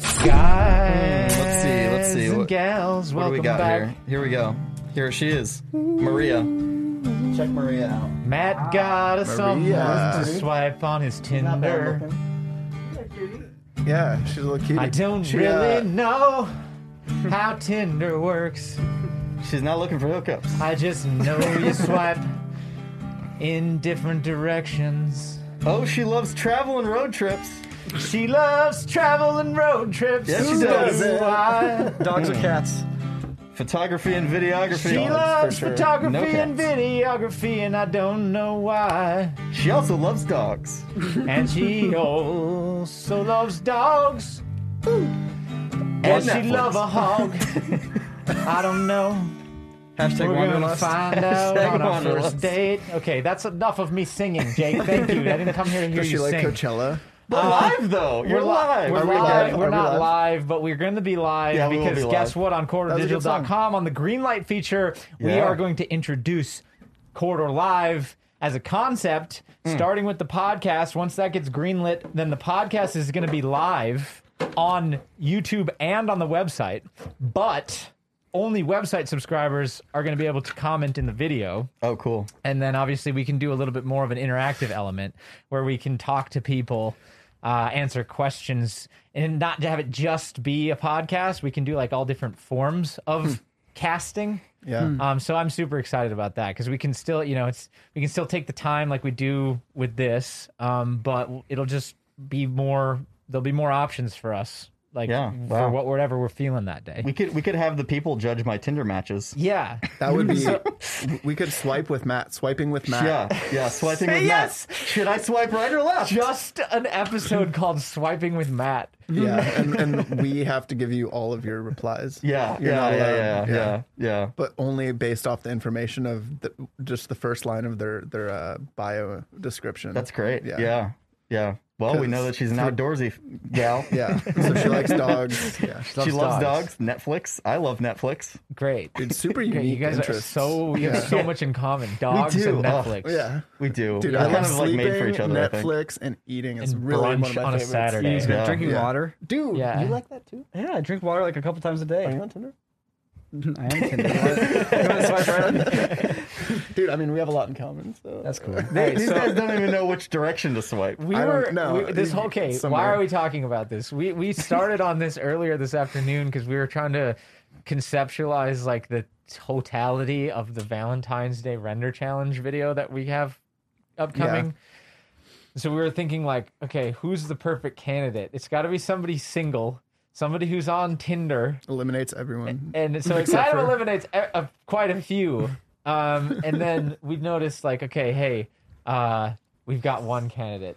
Guys Let's see, let's see. and What, gals, what do we got back. here? Here we go. Here she is. Maria. Check Maria out. Matt got a someone Maria. to swipe on his Tinder. Yeah, she's a little cute. I don't She, really uh, know how Tinder works. She's not looking for hookups. I just know you swipe in different directions. Oh, she loves travel and road trips. She loves travel and road trips. Yes, she Who does. knows why? Dogs or cats? Photography and videography. She loves for sure. photography No and cats. videography, and I don't know why. She also loves dogs. And she also loves dogs. And she Netflix. love a hog. I don't know. Hashtag We're gonna wanderlust. find out Hashtag on our wanderlust. first date. Okay, that's enough of me singing, Jake. Thank you. I didn't come here to hear Does she you like sing. Coachella? But live though. You're We're live. We're, Are we live. live? We're Are we not live? live, but we're going to be live Yeah, we will because be guess live. what? On was a good song. corridordigital.com on the green light feature, we Yeah. are going to introduce Corridor Live as a concept, Hmm. starting with the podcast. Once that gets greenlit, then the podcast is going to be live on YouTube and on the website, but only website subscribers are going to be able to comment in the video. Oh, cool. And then obviously we can do a little bit more of an interactive element where we can talk to people, uh, answer questions, and not to have it just be a podcast. We can do like all different forms of casting. Yeah. Um, so I'm super excited about that because we can still, you know, it's we can still take the time like we do with this, um, but it'll just be more. There'll be more options for us, like Yeah, for wow. what whatever we're feeling that day. We could we could have the people judge my Tinder matches. yeah, That would be. we could swipe with Matt. Swiping with Matt. Yeah, yeah. Swiping Say with yes. Matt. Should I swipe right or left? just an episode called "Swiping with Matt." Yeah. And, and we have to give you all of your replies. yeah, You're yeah, not yeah, allowed- yeah, yeah, yeah. But only based off the information of the, just the first line of their their uh, bio description. That's great. Yeah. Yeah, yeah. Well, we know that she's an outdoorsy gal. Yeah. So she likes dogs. Yeah. She loves dogs. Netflix. I love Netflix. Great. Dude, super Great. unique You guys interests. are so you have so much in common. Dogs do. and Oh, Netflix. Yeah. We do. Dude, We're I kind love of like sleeping, made for each other. I think. Netflix, and eating. It's And really one brunch of my on a. Saturday. He's Yeah. drinking Yeah. water. Dude, Yeah. you like that too? Yeah, I drink water like a couple times a day. Are you on Tinder? I am Tinder. You wanna swipe right Dude, I mean, we have a lot in common. So That's cool. Hey, These so guys don't even know which direction to swipe. we I were don't know. we- this whole okay. Why are we talking about this? We we started on this earlier this afternoon because we were trying to conceptualize like the totality of the Valentine's Day render challenge video that we have upcoming. So we were thinking like, okay, who's the perfect candidate? It's got to be somebody single, somebody who's on Tinder, eliminates everyone. and so it kind of eliminates e- uh, quite a few. Um, and then we noticed like, okay, hey, uh, we've got one candidate,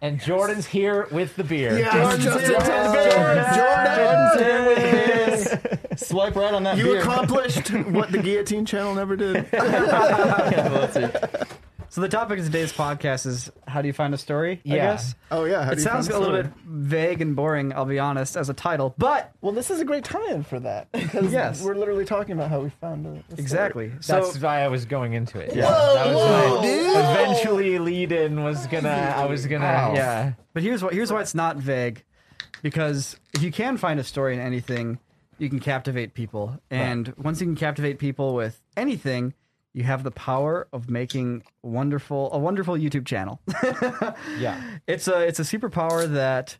and Jordan's here with the beer. Jordan's Jordan's here with the beer. Jordan's here with the Swipe right on that You beer. accomplished what the Guillotine Channel never did. Let's see. So the topic of today's podcast is how do you find a story? I Yeah. guess. Oh yeah, how do It you sounds a find the little story? bit vague and boring, I'll be honest, as a title, but Well, this is a great tie-in for that because Yes. we're literally talking about how we found a, a story. exactly. So That's why I was going into it. Yeah. that was whoa, my dude. eventually lead in was gonna. I was gonna. Wow. Yeah. But here's why here's why it's not vague, because if you can find a story in anything, you can captivate people, and once you can captivate people with anything, you have the power of making wonderful a wonderful YouTube channel. Yeah. it's a it's a superpower that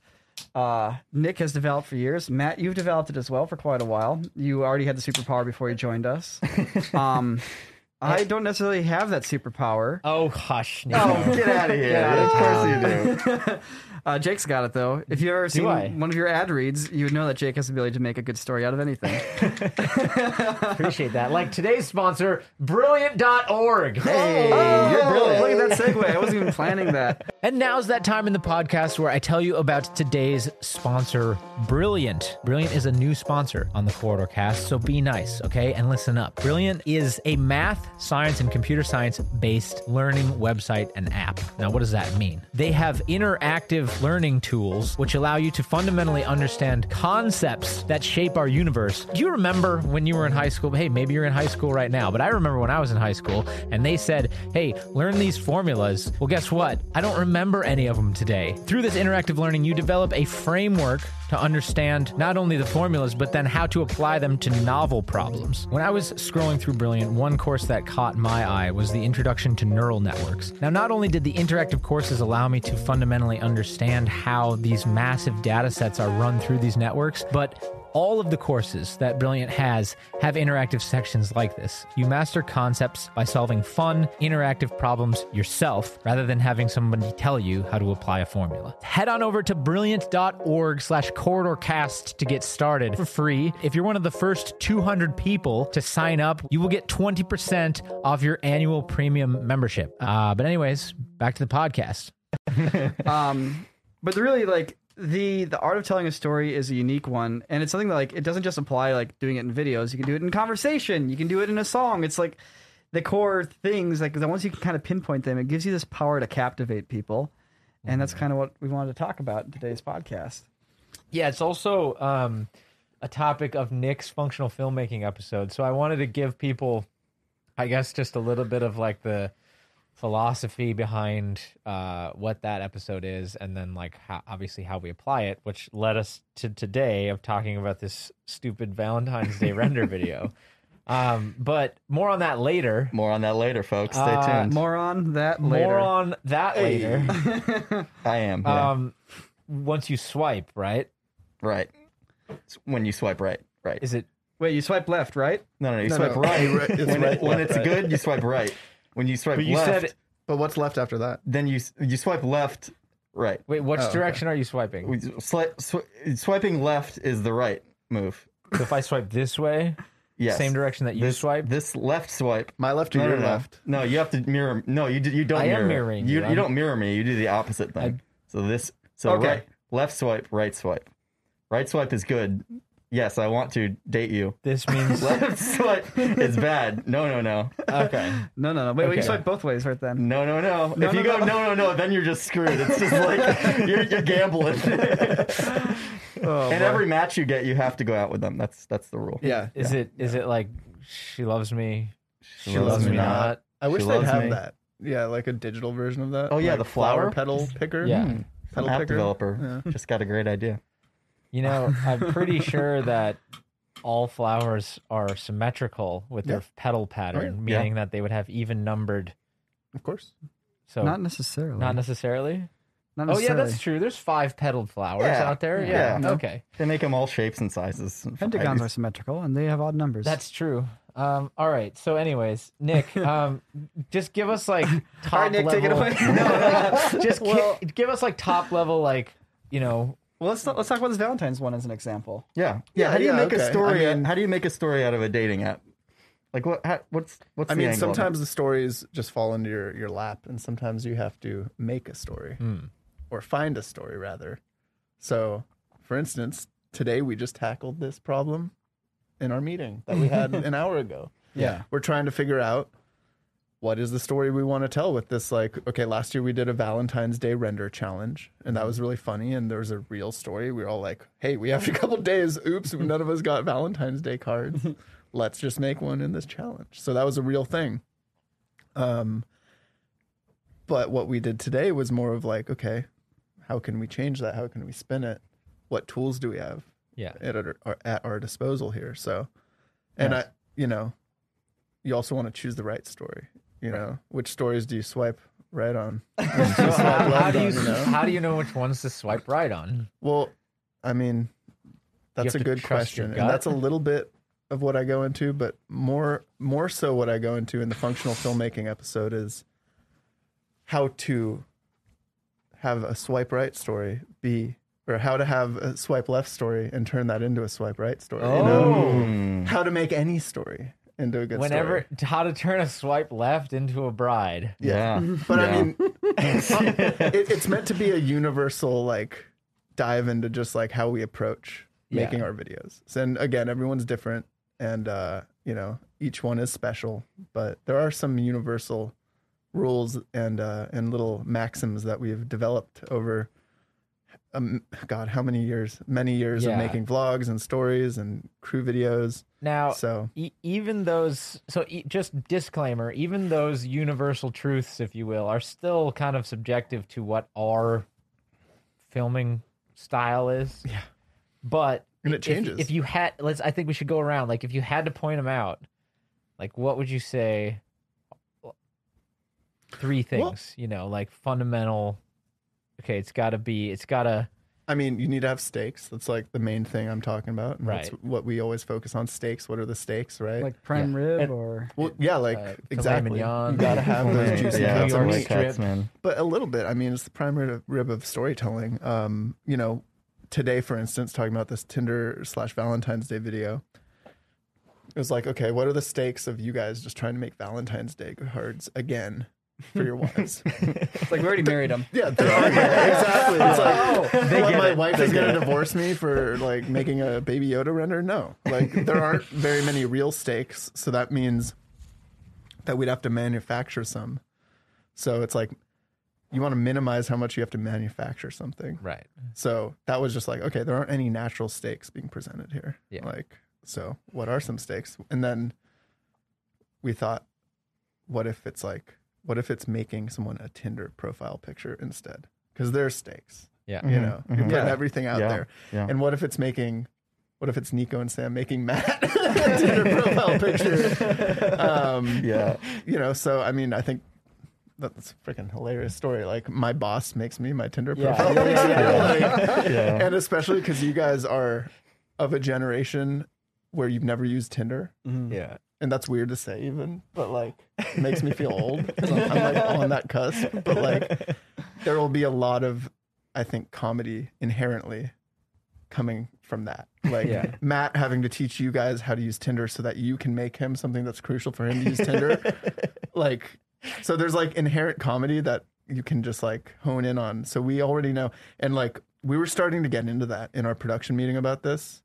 uh, Nick has developed for years. Matt, you've developed it as well for quite a while. You already had the superpower before you joined us. Um, I don't necessarily have that superpower. Oh, hush. Niko. Oh, get out of here! Of course you do. Uh, Jake's got it though. If you ever seen I? one of your ad reads, you would know that Jake has the ability to make a good story out of anything. Appreciate that. Like today's sponsor, brilliant.org. Hey, you're brilliant. Look at that segue. I wasn't even planning that. And now's that time in the podcast where I tell you about today's sponsor, Brilliant. Brilliant is a new sponsor on the Corridor Cast, so be nice, okay? And listen up. Brilliant is a math, science, and computer science based learning website and app. Now, what does that mean? They have interactive learning tools which allow you to fundamentally understand concepts that shape our universe. Do you remember when you were in high school? Hey, maybe you're in high school right now, but I remember when I was in high school and they said, hey, learn these formulas. Well, guess what? I don't remember any of them today. Through this interactive learning, you develop a framework to understand not only the formulas, but then how to apply them to novel problems. When I was scrolling through Brilliant, one course that caught my eye was the Introduction to Neural Networks. Now, not only did the interactive courses allow me to fundamentally understand how these massive data sets are run through these networks, but all of the courses that Brilliant has have interactive sections like this. You master concepts by solving fun, interactive problems yourself rather than having somebody tell you how to apply a formula. Head on over to brilliant.org slash corridorcast to get started for free. If you're one of the first 200 people to sign up, you will get 20% off your annual premium membership. Uh, but anyways, back to the podcast. Um, but really, like the the art of telling a story is a unique one, and it's something that like it doesn't just apply like doing it in videos. You can do it in conversation. You can do it in a song. It's like the core things. Like the once you can kind of pinpoint them, it gives you this power to captivate people, and that's kind of what we wanted to talk about in today's podcast. Yeah, it's also um, a topic of Nick's functional filmmaking episode. So I wanted to give people, I guess, just a little bit of like the philosophy behind uh, what that episode is, and then like how, obviously how we apply it, which led us to today of talking about this stupid Valentine's Day render video. Um, but more on that later. More on that later, folks. Stay Uh, tuned. More on that later. More on that later. I am. yeah. Um, once you swipe, right? right. It's when you swipe right. Right. Is it Wait, you swipe left, right? No, no, you No, swipe no. right. Right, when right, it, when left, it's right. good, you swipe right. When you swipe But you left, said But what's left after that? then you you swipe left, right. wait, which Oh, okay. direction are you swiping? We- Swi- swi- swiping left is the right move. So if I swipe this way, Yes. same direction that you This swipe. This left swipe. My left or No, your no, no. left? No, you have to mirror. No, you do, you don't I am mirror. mirroring you. You, you I'm- don't mirror me. You do the opposite thing. so this. So Okay. right, left swipe, right swipe. Right swipe is good. Yes, I want to date you. This means Left swipe is bad. No, no, no, uh, okay. No, no, no. Wait, wait, you Okay. swipe both ways right then. no, no, no. No, if you no, go no. no, no, no, then you're just screwed. It's just like you're, you're gambling. Oh, and boy. every match you get, you have to go out with them. That's that's the rule. Yeah. Is it is it like she loves me, she, loves loves, me me not. not? I wish She they'd loves have me. that. Yeah, like a digital version of that. Oh, yeah, Like the flower? petal picker. Yeah. Hmm. Pedal An app picker. developer just got a great idea. You know, I'm pretty sure that all flowers are symmetrical with their petal pattern, Yeah. meaning that they would have even numbered. Of course. So Not necessarily. not necessarily. Not Oh yeah, that's true. There's five petaled flowers Yeah. out there. Yeah. Yeah. Okay. They make them all shapes and sizes. Pentagons are symmetrical and they have odd numbers. That's true. Um, all right. So, anyways, Nick, um, just give us like top right, Nick, level. take it away. no, no, just gi- give us like top level, like you know, well, let's let's talk about this Valentine's one as an example. Yeah. Yeah, Yeah. How do you yeah, make a story? I mean- how do you make a story out of a dating app? Like what? How, what's what's I the mean, angle sometimes the stories just fall into your, your lap, and sometimes you have to make a story hmm. or find a story, rather. So, for instance, today we just tackled this problem in our meeting that we had an hour ago. Yeah. We're trying to figure out what is the story we want to tell with this. Like, okay, last year we did a Valentine's Day render challenge, and that was really funny. And there was a real story. We were all like, hey, we have a couple days. Oops, none of us got Valentine's Day cards. Let's just make one in this challenge. So that was a real thing. Um, but what we did today was more of like, okay, how can we change that? How can we spin it? What tools do we have? yeah. at our, at our disposal here. So, and I, you know, you also want to choose the right story. You know, which stories do you swipe right on? So how, how do you on, you know? how do you know which ones to swipe right on? Well, I mean, that's a good question, and that's a little bit of what I go into, but more more so what I go into in the functional filmmaking episode is how to have a swipe right story be or how to have a swipe left story and turn that into a swipe right story. You know? Oh. How to make any story into a good Whenever story. how to turn a swipe left into a bride. Yeah. But Yeah. I mean, it, it's meant to be a universal like dive into just like how we approach Yeah. making our videos. So, and again, everyone's different, and uh, you know, each one is special. But there are some universal rules and uh, and little maxims that we've developed over. Um, God, how many years? Many years Yeah. of making vlogs and stories and crew videos. Now, So e- even those so e- just disclaimer even those universal truths if you will are still kind of subjective to what our filming style is Yeah. but And it if- changes. if, you had let's i think we should go around like if you had to point them out like what would you say three things you know like fundamental okay it's got to be it's got to I mean, you need to have stakes. That's like the main thing I'm talking about. and That's Right. what we always focus on. Stakes. What are the stakes, right? Like prime Yeah. rib And- or Well, yeah, like uh, exactly. mignon. You gotta have those juicy yeah, cuts New meat. white cuts, man. But a little bit. I mean, it's the primary rib of storytelling. Um, you know, today, for instance, talking about this Tinder slash Valentine's Day video. It was like, okay, what are the stakes of you guys just trying to make Valentine's Day cards again for your wives? it's like we already married him. yeah, there are exactly. It's like, oh. Oh, what, my it. wife They is going to it. divorce me for like making a Baby Yoda render? No, like there aren't very many real stakes, so that means that we'd have to manufacture some. So it's like you want to minimize how much you have to manufacture something. right So that was just like, okay, there aren't any natural stakes being presented here. Yeah. Like, so what are some stakes? And then we thought, what if it's like, what if it's making someone a Tinder profile picture instead? Because there's stakes. yeah You mm-hmm. know, you're mm-hmm. putting Yeah. everything out Yeah. there. Yeah. And what if it's making, what if it's Niko and Sam making Matt a Tinder profile picture? Um, Yeah. you know, so I mean, I think that's a freaking hilarious story. Like my boss makes me my Tinder profile yeah, picture. yeah, Like, Yeah. and especially because you guys are of a generation where you've never used Tinder, mm-hmm. yeah and that's weird to say even, but like it makes me feel old I'm, I'm like on that cusp. But like there will be a lot of, I think, comedy inherently coming from that. Like Yeah. Matt having to teach you guys how to use Tinder so that you can make him something that's crucial for him to use Tinder. like, so there's like inherent comedy that you can just like hone in on. So we already know, and like we were starting to get into that in our production meeting about this,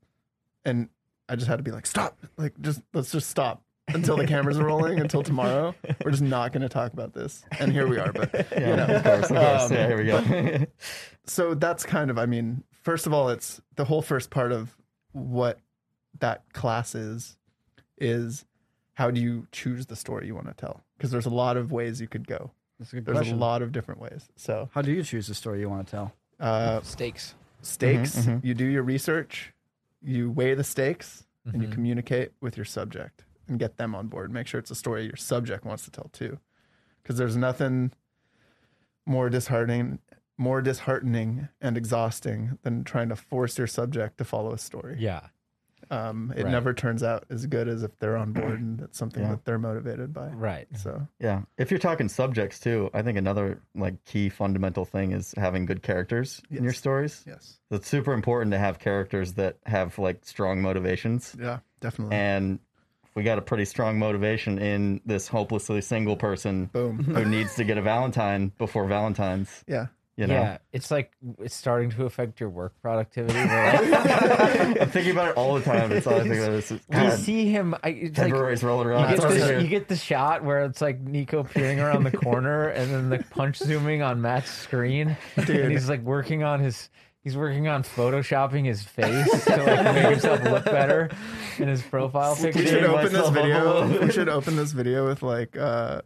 and I just had to be like, stop, like just let's just stop until the cameras are rolling until tomorrow. We're just not going to talk about this, and here we are. But Yeah, you know, of course, of course. Um, yeah, here we go. so that's kind of i mean first of all it's the whole first part of what that class is is how do you choose the story you want to tell because there's a lot of ways you could go That's a good there's question. a lot of different ways so How do you choose the story you want to tell? uh, stakes stakes mhm. you do your research you weigh the stakes and you Mhm. communicate with your subject and get them on board make sure it's a story your subject wants to tell too because there's nothing more disheartening more disheartening and exhausting than trying to force your subject to follow a story yeah um, it Right. never turns out as good as if they're on board and it's something Yeah. that they're motivated by right so Yeah. If you're talking subjects too, I think another like key fundamental thing is having good characters in your stories. yes It's super important to have characters that have like strong motivations. yeah definitely And we got a pretty strong motivation in this hopelessly single person boom who needs to get a Valentine before Valentine's. yeah You know, yeah it's like it's starting to affect your work productivity I'm thinking about it all the time. It's all I think about. Is, we God, see him I, it's like, February's rolling you around. get, the, you get the shot where it's like Niko peering around the corner and then the punch zooming on Matt's screen. And he's like working on his he's working on photoshopping his face to like make himself look better in his profile picture. we should open this myself up a video. we should open this video with like uh,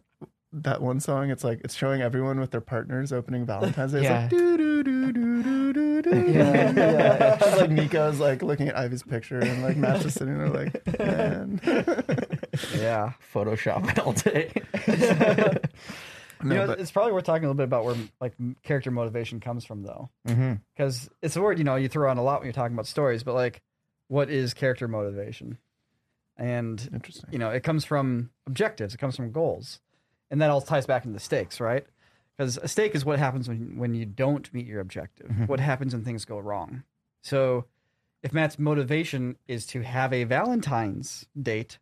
that one song. It's like it's showing everyone with their partners opening Valentine's Day. It's Yeah. like doo doo doo doo doo doo doo. Yeah, yeah. It's like Niko's like looking at Ivy's picture and like Matt's just sitting there like, man. Yeah. Photoshop all day. You know, but- it's probably worth talking a little bit about where like character motivation comes from, though, Mm-hmm. because it's a word you know you throw on a lot when you're talking about stories. But like, what is character motivation? And Interesting. you know, it comes from objectives. It comes from goals, and that all ties back into the stakes, right? Because a stake is what happens when when you don't meet your objective. What happens when things go wrong? So, if Matt's motivation is to have a Valentine's date,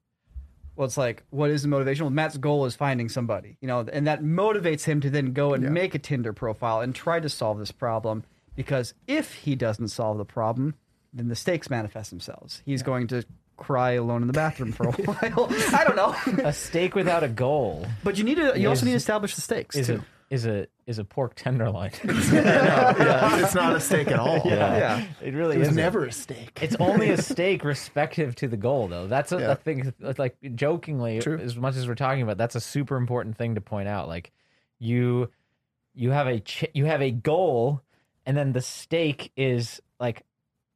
well, it's like, what is the motivation? Well, Matt's goal is finding somebody, you know, and that motivates him to then go and Yeah. make a Tinder profile and try to solve this problem. Because if he doesn't solve the problem, then the stakes manifest themselves. He's going to cry alone in the bathroom for a while. I don't know, A steak without a goal but you need to. You also need to establish the stakes is too. a is a is a pork tenderloin. yeah, it's not a steak at all. yeah. it really It was is never a steak. It's only a steak, respective to the goal, though. That's a, Yeah. a thing. Like jokingly, True. as much as we're talking about, that's a super important thing to point out. Like you, you have a ch- you have a goal, and then the stake is like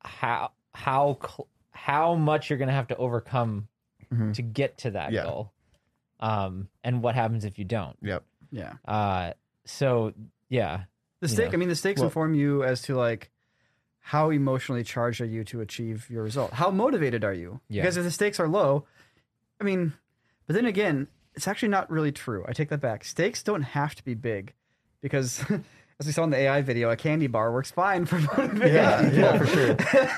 how how cl- how much you're gonna have to overcome Mhm. to get to that Yeah. goal, um, and what happens if you don't. Yep. Yeah. Uh, so yeah, The you stake, know. I mean, the stakes Well- inform you as to like how emotionally charged are you to achieve your result? How motivated are you? Yeah. Because if the stakes are low, I mean, but then again, it's actually not really true. I take that back. Stakes don't have to be big because, as we saw in the AI video, a candy bar works fine for motivating Yeah, people. yeah, for sure.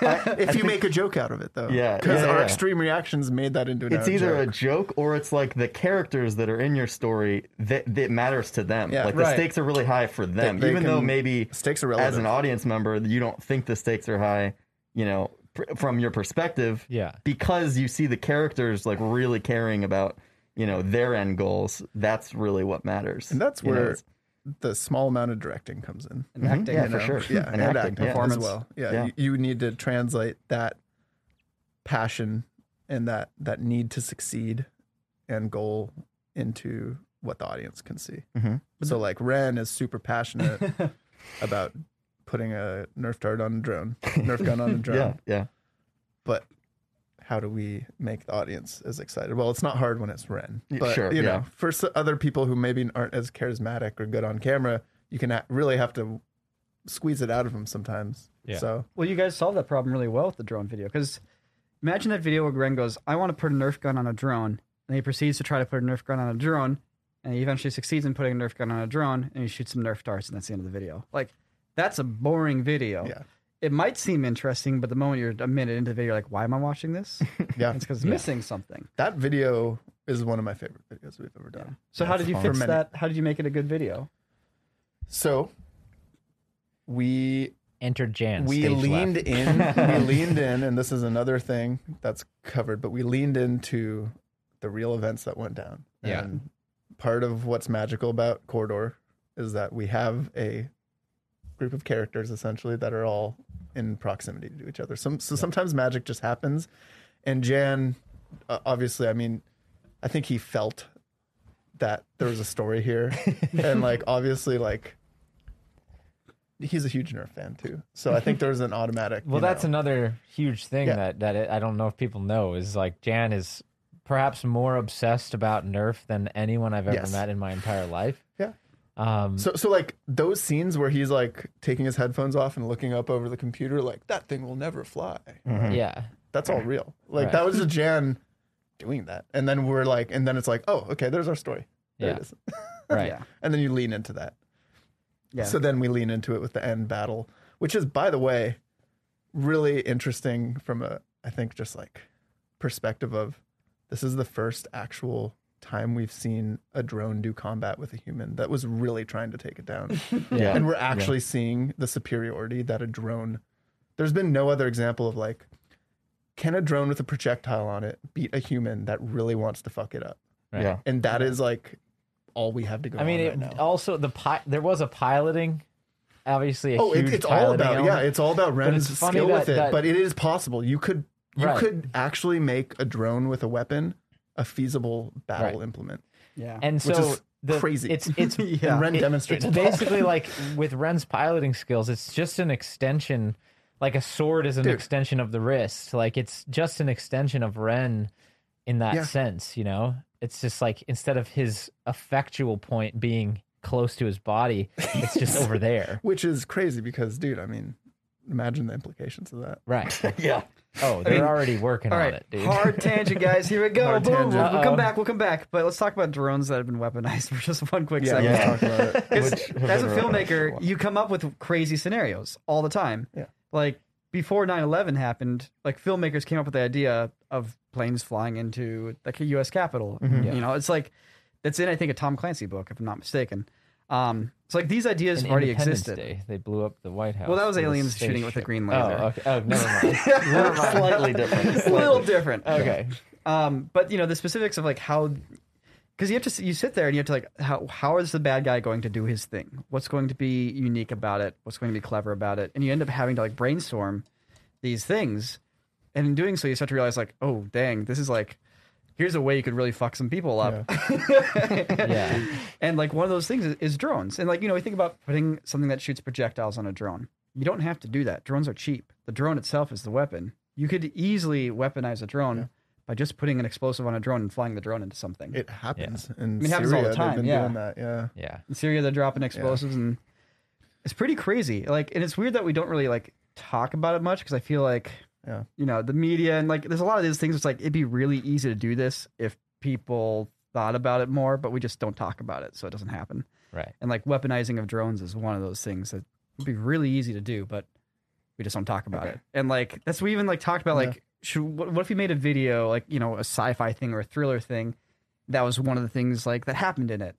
Uh, if you make a joke out of it, though. Yeah, Because yeah, our yeah. extreme reactions made that into an It's either a joke. joke or it's like the characters that are in your story that, that matters to them. Yeah. like the Right. stakes are really high for them, they even though maybe stakes are as an audience member you don't think the stakes are high. You know, pr- from your perspective, Yeah. because you see the characters like really caring about you know their end goals. That's really what matters, And that's You know, where it's- the small amount of directing comes in. And acting, Yeah, you for sure. Yeah, And and, acting, acting, yeah. as well. Yeah, Yeah. You, you need to translate that passion and that that need to succeed and goal into what the audience can see. Mhm. So like Wren is super passionate about putting a Nerf dart on a drone, Nerf gun on a drone. yeah, yeah. But how do we make the audience as excited? Well, it's not hard when it's Wren. But sure, you yeah. know, for other people who maybe aren't as charismatic or good on camera, you can really have to squeeze it out of them sometimes. Yeah. So Well, you guys solved that problem really well with the drone video because imagine that video where Wren goes, "I want to put a Nerf gun on a drone," and he proceeds to try to put a Nerf gun on a drone, and he eventually succeeds in putting a Nerf gun on a drone, and he shoots some Nerf darts, and that's the end of the video. Like, that's a boring video. Yeah. It might seem interesting, but the moment you're a minute into the video, you're like, "Why am I watching this?" yeah, It's because it's missing something. that video is one of my favorite videos we've ever done. So how did you fun. fix many- that? How did you make it a good video? So we entered Jan. we stage leaned left. in we leaned in and this is another thing that's covered but we leaned into the real events that went down Yeah. and part of what's magical about corridor is that we have a group of characters essentially that are all in proximity to each other Some, so sometimes magic just happens and jan uh, obviously i mean i think he felt that there was a story here and like obviously like he's a huge nerf fan too so i think there's an automatic Well, that's know, another huge thing Yeah. that that it, I don't know if people know is like Jan is perhaps more obsessed about Nerf than anyone I've ever Yes. met in my entire life. Yeah. Um, So, so like those scenes where he's like taking his headphones off and looking up over the computer, like that thing will never fly. yeah. That's all real. Like Right. that was just Jan doing that, and then we're like, and then it's like, oh, okay, there's our story. There Yeah. it is. Right. Yeah. And then you lean into that. Yeah. So then we lean into it with the end battle, which is, by the way, really interesting from a, I think, just like perspective of this is the first actual time we've seen a drone do combat with a human that was really trying to take it down. Yeah. and we're actually seeing the superiority that a drone. There's been no other example of like, can a drone with a projectile on it beat a human that really wants to fuck it up? Right. Yeah. And that is like all we have to go. I mean, on it, right now. also the pi- there was a piloting, obviously a oh, huge it, it's all about element. yeah, it's all about Wren's it's funny skill that- with it. that- but it is possible. You could you Right. could actually make a drone with a weapon a feasible battle Right. implement. Yeah. and so which the, crazy. It's it's Yeah. And Wren it- demonstrates It's basically like with Wren's piloting skills, it's just an extension. Like a sword is an Dude. extension of the wrist. Like it's just an extension of Wren in that Yeah. sense, you know? It's just like instead of his effectual point being close to his body. It's just over there. Which is crazy because, dude, I mean, imagine the implications of that. Right. yeah. Oh, they're already working All on it, dude. hard tangent, guys. Here we go. Hard Boom. tangent. We'll, we'll come back. We'll come back. But let's talk about drones that have been weaponized for just one quick Yeah, second. Yeah. talk about it. 'Cause Which as a been around for a filmmaker, you come up with crazy scenarios all the time. Yeah. Like before 9/11 happened, like filmmakers came up with the idea of planes flying into like a U.S. Capitol. Mm-hmm. You know, it's like that's in I think a Tom Clancy book, if I'm not mistaken. Um, it's like these ideas In already existed. Day, they blew up the White House. Well, that was with a aliens shooting it with a green laser. Oh, okay. Oh, never mind. never mind. Slightly different. a little different. Okay. Um, but you know the specifics of like how, because you have to you sit there and you have to like how how is the bad guy going to do his thing? What's going to be unique about it? What's going to be clever about it? And you end up having to like brainstorm these things, and in doing so, you start to realize like, oh dang, this is like. Here's a way you could really fuck some people up. Yeah. And like one of those things is, is drones. And like, you know, we think about putting something that shoots projectiles on a drone. You don't have to do that. Drones are cheap. The drone itself is the weapon. You could easily weaponize a drone by just putting an explosive on a drone and flying the drone into something. It happens. In I mean, it happens all Syria, the time, They've been yeah. doing that. Yeah. Yeah. In Syria, they're dropping explosives and it's pretty crazy. Like, and it's weird that we don't really like talk about it much because I feel like, Yeah. you know, the media and like there's a lot of these things. It's like it'd be really easy to do this if people thought about it more, but we just don't talk about it, so it doesn't happen. Right. And like weaponizing of drones is one of those things that would be really easy to do, but we just don't talk about it. And like that's we even like talked about like should what, what if we made a video like you know a sci-fi thing or a thriller thing that was one of the things like that happened in it.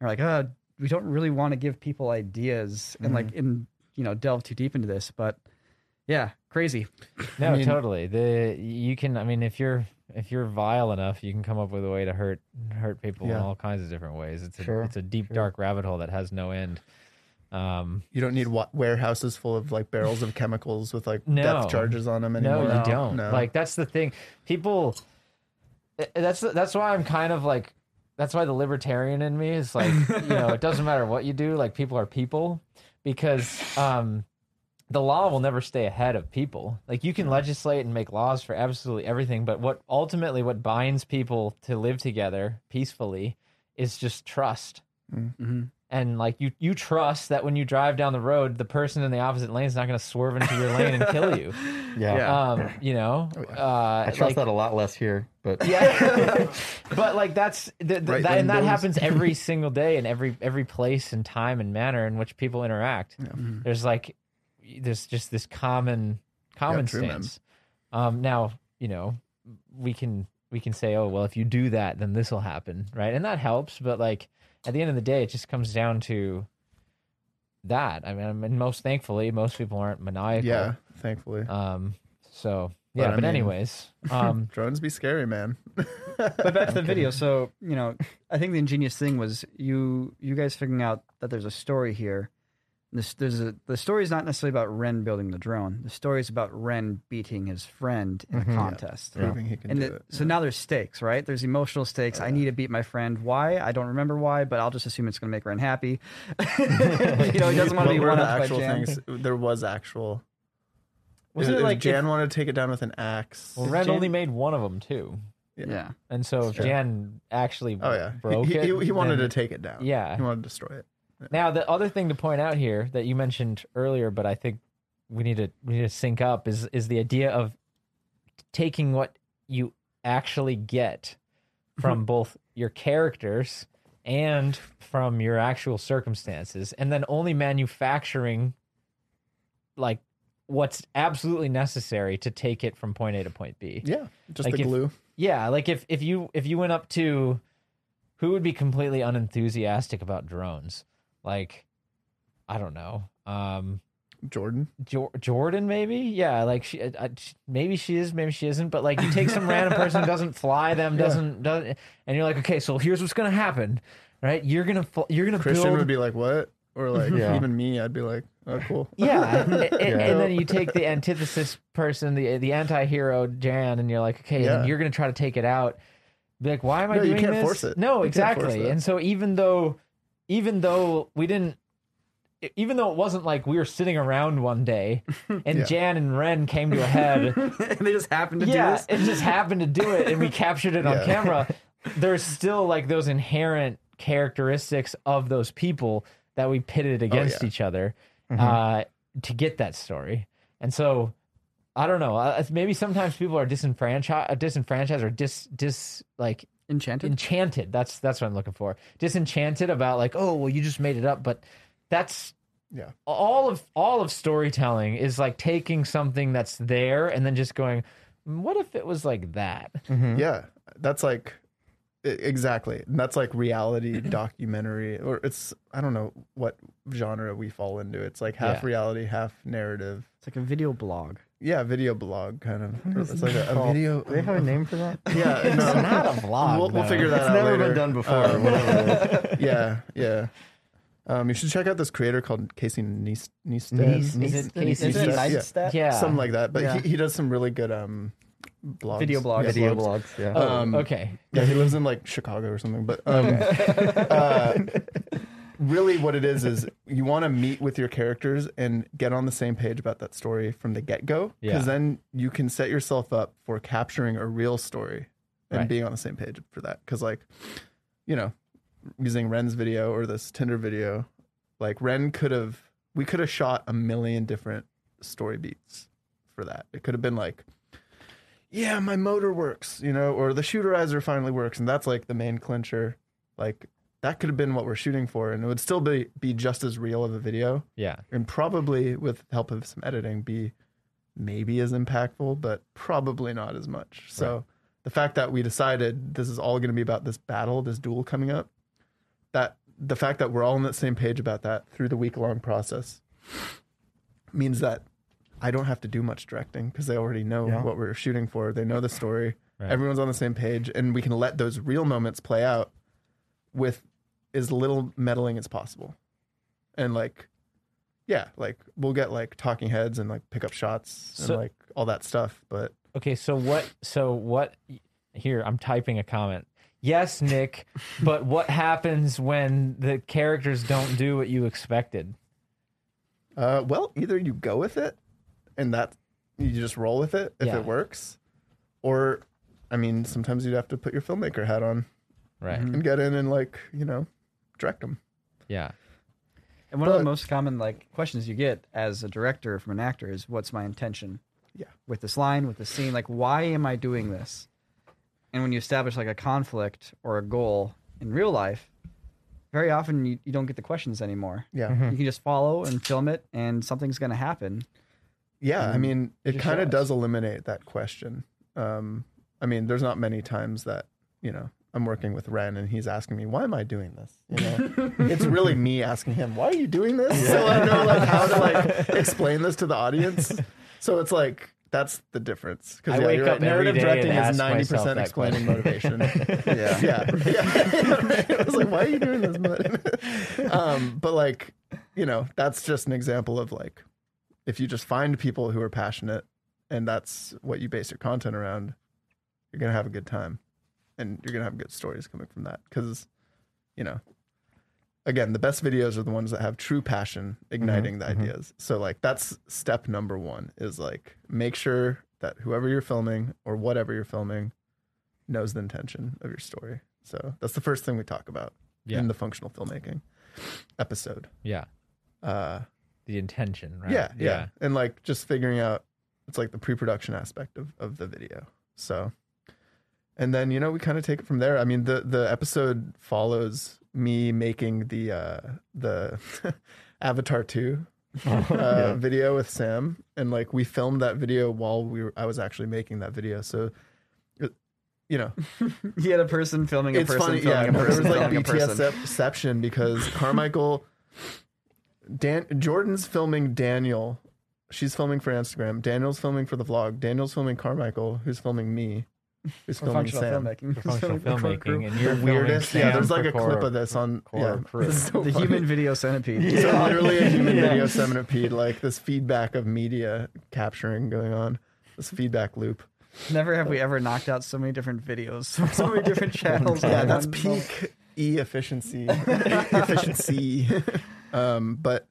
We're like, uh, we don't really want to give people ideas and like in you know delve too deep into this, but yeah, crazy. No, mean- totally. The you can. I mean, if you're if you're vile enough, you can come up with a way to hurt hurt people in all kinds of different ways. It's a Sure, it's a deep dark rabbit hole that has no end. Um, You don't need wa- warehouses full of like barrels of chemicals with like No. depth charges on them no, you don't. No. Like that's the thing. People. eh, That's that's why I'm kind of like. That's why the libertarian in me is like, you know, it doesn't matter what you do. Like people are people, because um, the law will never stay ahead of people. Like you can legislate and make laws for absolutely everything, but what ultimately what binds people to live together peacefully is just trust. Mm-hmm. And like you, you trust that when you drive down the road, the person in the opposite lane is not going to swerve into your lane and kill you. Yeah. Yeah. Um, you know, uh, I trust like, that a lot less here, but yeah, but like that's the, the, Right that, and that happens every single day in every every place and time and manner in which people interact. There's like there's just this common common true, stance. Um, now you know we can we can say, oh well, if you do that, then this will happen, right? And that helps, but like at the end of the day, it just comes down to that. I mean, I mean most thankfully, most people aren't maniacal. yeah, thankfully. Um. So yeah, I but, mean- anyways, um, Drones be scary, man. But back to the video. So you know, I think the ingenious thing was you you guys figuring out that there's a story here. This there's a the story is not necessarily about Wren building the drone. The story is about Wren beating his friend in a mm-hmm. contest. Proving he can And do the, it. so now there's stakes, right? There's emotional stakes. I need to beat my friend. Why? I don't remember why, but I'll just assume it's going to make Wren happy. you know, he doesn't want to be were one the up by Jan. things? There was actual. Wasn't it, it like Jan if- wanted to take it down with an axe? well, Wren Jan- only made one of them too. Yeah. And so if Jan actually Oh yeah, broke he, it, he, he wanted then- to take it down. Yeah. he wanted to destroy it. Now the other thing to point out here that you mentioned earlier, but I think we need to we need to sync up is is the idea of taking what you actually get mm-hmm. from both your characters and from your actual circumstances, and then only manufacturing like what's absolutely necessary to take it from point A to point B. Yeah, just Like the if- glue. Yeah, like if if you if you went up to who would be completely unenthusiastic about drones? Like I don't know. Um Jordan. Jor- Jordan maybe? Yeah, like she uh, she- maybe she is, maybe she isn't, but like you take some random person doesn't fly them, doesn't doesn't and you're like, "Okay, so here's what's going to happen." Right? You're going to fl- you're going to Christian build would be like, "What?" Or like Yeah. even me, I'd be like, "Oh, cool." Yeah, and, and- Yeah. and then you take the antithesis person, the the anti-hero Jan, and you're like, okay, Yeah. and you're gonna try to take it out. Be like, why am I No, you doing can't this? force it. No, You exactly. And so even though, even though we didn't, even though it wasn't like we were sitting around one day, and Yeah. Jan and Wren came to a head. and they just happened to do yeah, this. it just happened to do it, and we captured it on camera. There's still like those inherent characteristics of those people that we pitted against yeah. each other uh, to get that story. And so I don't know. uh, Maybe sometimes people are disenfranchised, disenfranchised or dis dis like Enchanted. enchanted. That's that's what I'm looking for. Disenchanted about like, oh well, you just made it up. But that's Yeah. all of all of storytelling is like taking something that's there and then just going, "Mm, what if it was like that? Yeah, that's like exactly. And that's like reality documentary, or it's I don't know what genre we fall into. It's like half Yeah. reality, half narrative. it's like a video blog. Yeah, video blog kind of. It's like a, a video. Do they have a name for that? Yeah, It's no, not a vlog. we'll, we'll figure that It's out It's never later. been done before. Um, whatever yeah, yeah. Um, you should check out this creator called Casey Neist- Neistat. Neist- Is it Casey? Is it Yeah. Neistat? Yeah. something like that. But Yeah. he, he does some really good um blogs. Video blogs. Yeah, Video blogs. blogs. Yeah. Oh, um, okay. Yeah, he lives in like Chicago or something. But um, uh, really, what it is is you want to meet with your characters and get on the same page about that story from the get go, Yeah. because then you can set yourself up for capturing a real story and Right. being on the same page for that. Because like, you know, using Wren's video or this Tinder video, like Wren could have, we could have shot a million different story beats for that. It could have been like yeah, my motor works, you know, or the shooterizer finally works, and that's like the main clincher. Like that could have been what we're shooting for, and it would still be be just as real of a video, Yeah. and probably with help of some editing, be maybe as impactful, but probably not as much. So the fact that we decided this is all going to be about this battle, this duel coming up, that the fact that we're all on the same page about that through the week long process means that I don't have to do much directing because they already know Yeah. what we're shooting for. They know the story. Right. Everyone's on the same page, and we can let those real moments play out with as little meddling as possible. And like, yeah, like we'll get like talking heads and like pick up shots and So- like all that stuff. But Okay, so what? So what? Here, I'm typing a comment. Yes, Nick, but what happens when the characters don't do what you expected? uh, well, either you go with it, and that you just roll with it if Yeah. it works, or I mean, sometimes you'd have to put your filmmaker hat on Right. and get in and like you know direct them. Yeah. And one of the But- most common like questions you get as a director from an actor is, "What's my intention?" Yeah. With this line, with the scene, like, why am I doing this? And when you establish like a conflict or a goal in real life, very often you, you don't get the questions anymore. Yeah. You can just follow and film it, and something's going to happen. Yeah, I mean, it just kind of shows. does eliminate that question. Um, I mean, there's not many times that you know I'm working with Wren and he's asking me, "Why am I doing this?" You know, it's really me asking him, "Why are you doing this?" So I know like how to like explain this to the audience. So it's like that's the difference. Because yeah, you're right. narrative directing is ask ninety myself percent that explaining motivation. Yeah. yeah, yeah. I was like, "Why are you doing this?" Um, but like, you know, that's just an example of like if you just find people who are passionate and that's what you base your content around, you're gonna have a good time, and you're gonna have good stories coming from that. Because, you know, again, the best videos are the ones that have true passion igniting the ideas. So like that's step number one is like make sure that whoever you're filming or whatever you're filming knows the intention of your story. So that's the first thing we talk about Yeah. in the functional filmmaking episode. Yeah. Uh, The intention, right? yeah, yeah, And like just figuring out it's like the pre-production aspect of, of the video. So and then, you know, we kind of take it from there. I mean, the the episode follows me making the uh the Avatar 2 uh, video with Sam and like we filmed that video while we were I was actually making that video. So it- you know, You had a person filming a it's person funny. filming Yeah, a no, there was like person. BTSception because Carmichael, Dan, Jordan's filming Daniel. She's filming for Instagram. Daniel's filming for the vlog. Daniel's filming Carmichael, who's filming me, who's For filming functional Sam. filmmaking. For functional For filmmaking, and The you're weirdest. filming Yeah, there's like a clip core- of this on. Yeah, crew. so the funny. human video centipede. So literally a human Yeah. video centipede, like this feedback of media capturing going on, this feedback loop. Never have we ever knocked out so many different videos, so many different channels. Yeah, that's peak e efficiency. efficiency. um, but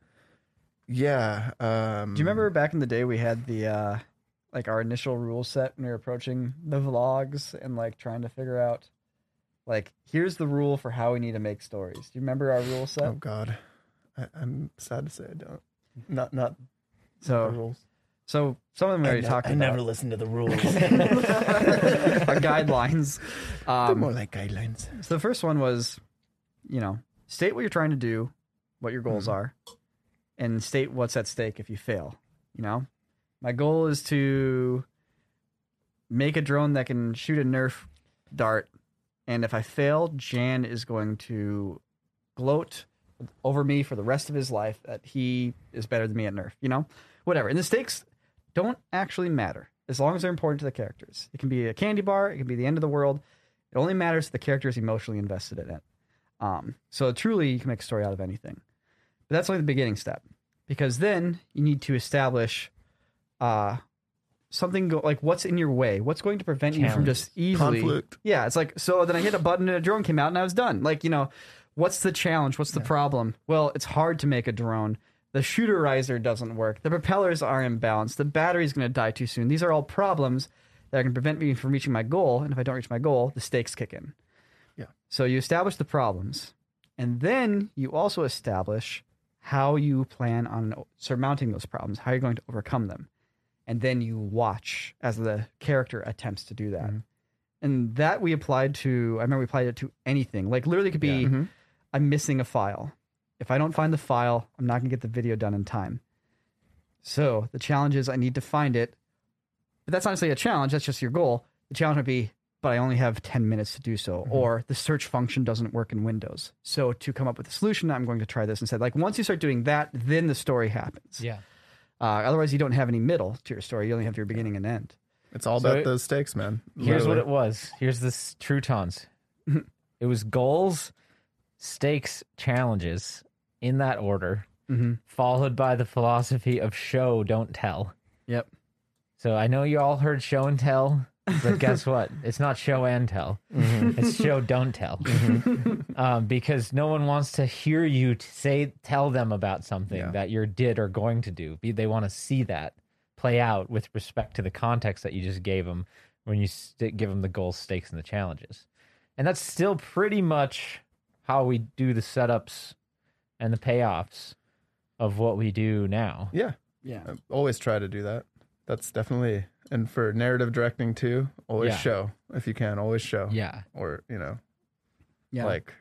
yeah. Um, Do you remember back in the day we had the uh like our initial rule set when we were approaching the vlogs and like trying to figure out Like, here's the rule for how we need to make stories. Do you remember our rule set? Oh God, I, I'm sad to say I don't. Not not the so, rules. so some of them we already talked about. listen to the rules. our guidelines. They're Um, more like guidelines. So the first one was, you know, state what you're trying to do, what your goals are, and state what's at stake if you fail. You know, my goal is to make a drone that can shoot a Nerf dart, and if I fail, Jan is going to gloat over me for the rest of his life that he is better than me at Nerf. You know, whatever. And the stakes don't actually matter as long as they're important to the characters. It can be a candy bar, it can be the end of the world. It only matters if the character is emotionally invested in it. Um, so truly, you can make a story out of anything. But that's only the beginning step, because then you need to establish uh, something go- like what's in your way, what's going to prevent you from just easily. Conflict. Yeah, it's like so. Then I hit a button and a drone came out, and I was done. Like you know, what's the challenge? What's the problem? Well, it's hard to make a drone. The shooterizer doesn't work. The propellers are imbalanced. The battery's going to die too soon. These are all problems that can prevent me from reaching my goal. And if I don't reach my goal, the stakes kick in. Yeah. So you establish the problems, and then you also establish how you plan on surmounting those problems, how you're going to overcome them. And then you watch as the character attempts to do that. And that we applied to, I remember we applied it to anything. Like literally it could be, Mhm. I'm missing a file. If I don't find the file, I'm not going to get the video done in time. So the challenge is I need to find it. But that's honestly a challenge, that's just your goal. The challenge would be, but I only have 10 minutes to do so. Or the search function doesn't work in Windows. So to come up with a solution, I'm going to try this instead. Like once you start doing that, then the story happens. Yeah. Uh, otherwise, you don't have any middle to your story. You only have your beginning and end. It's all So about it- those stakes, man. Here's what it was. Here's this Troutons. it was goals, stakes, challenges in that order, Mm-hmm. followed by the philosophy of show, don't tell. Yep. So I know you all heard show and tell, but guess what? It's not show and tell. It's show, don't tell. um, because no one wants to hear you t- say, tell them about something Yeah. that you're did or going to do. They want to see that play out with respect to the context that you just gave them when you st- give them the goals, stakes, and the challenges. And that's still pretty much how we do the setups and the payoffs of what we do now. Yeah, Yeah. I always try to do that. That's definitely and for narrative directing too. Always Yeah. show if you can. Always show. Yeah. Or you know, Yeah. like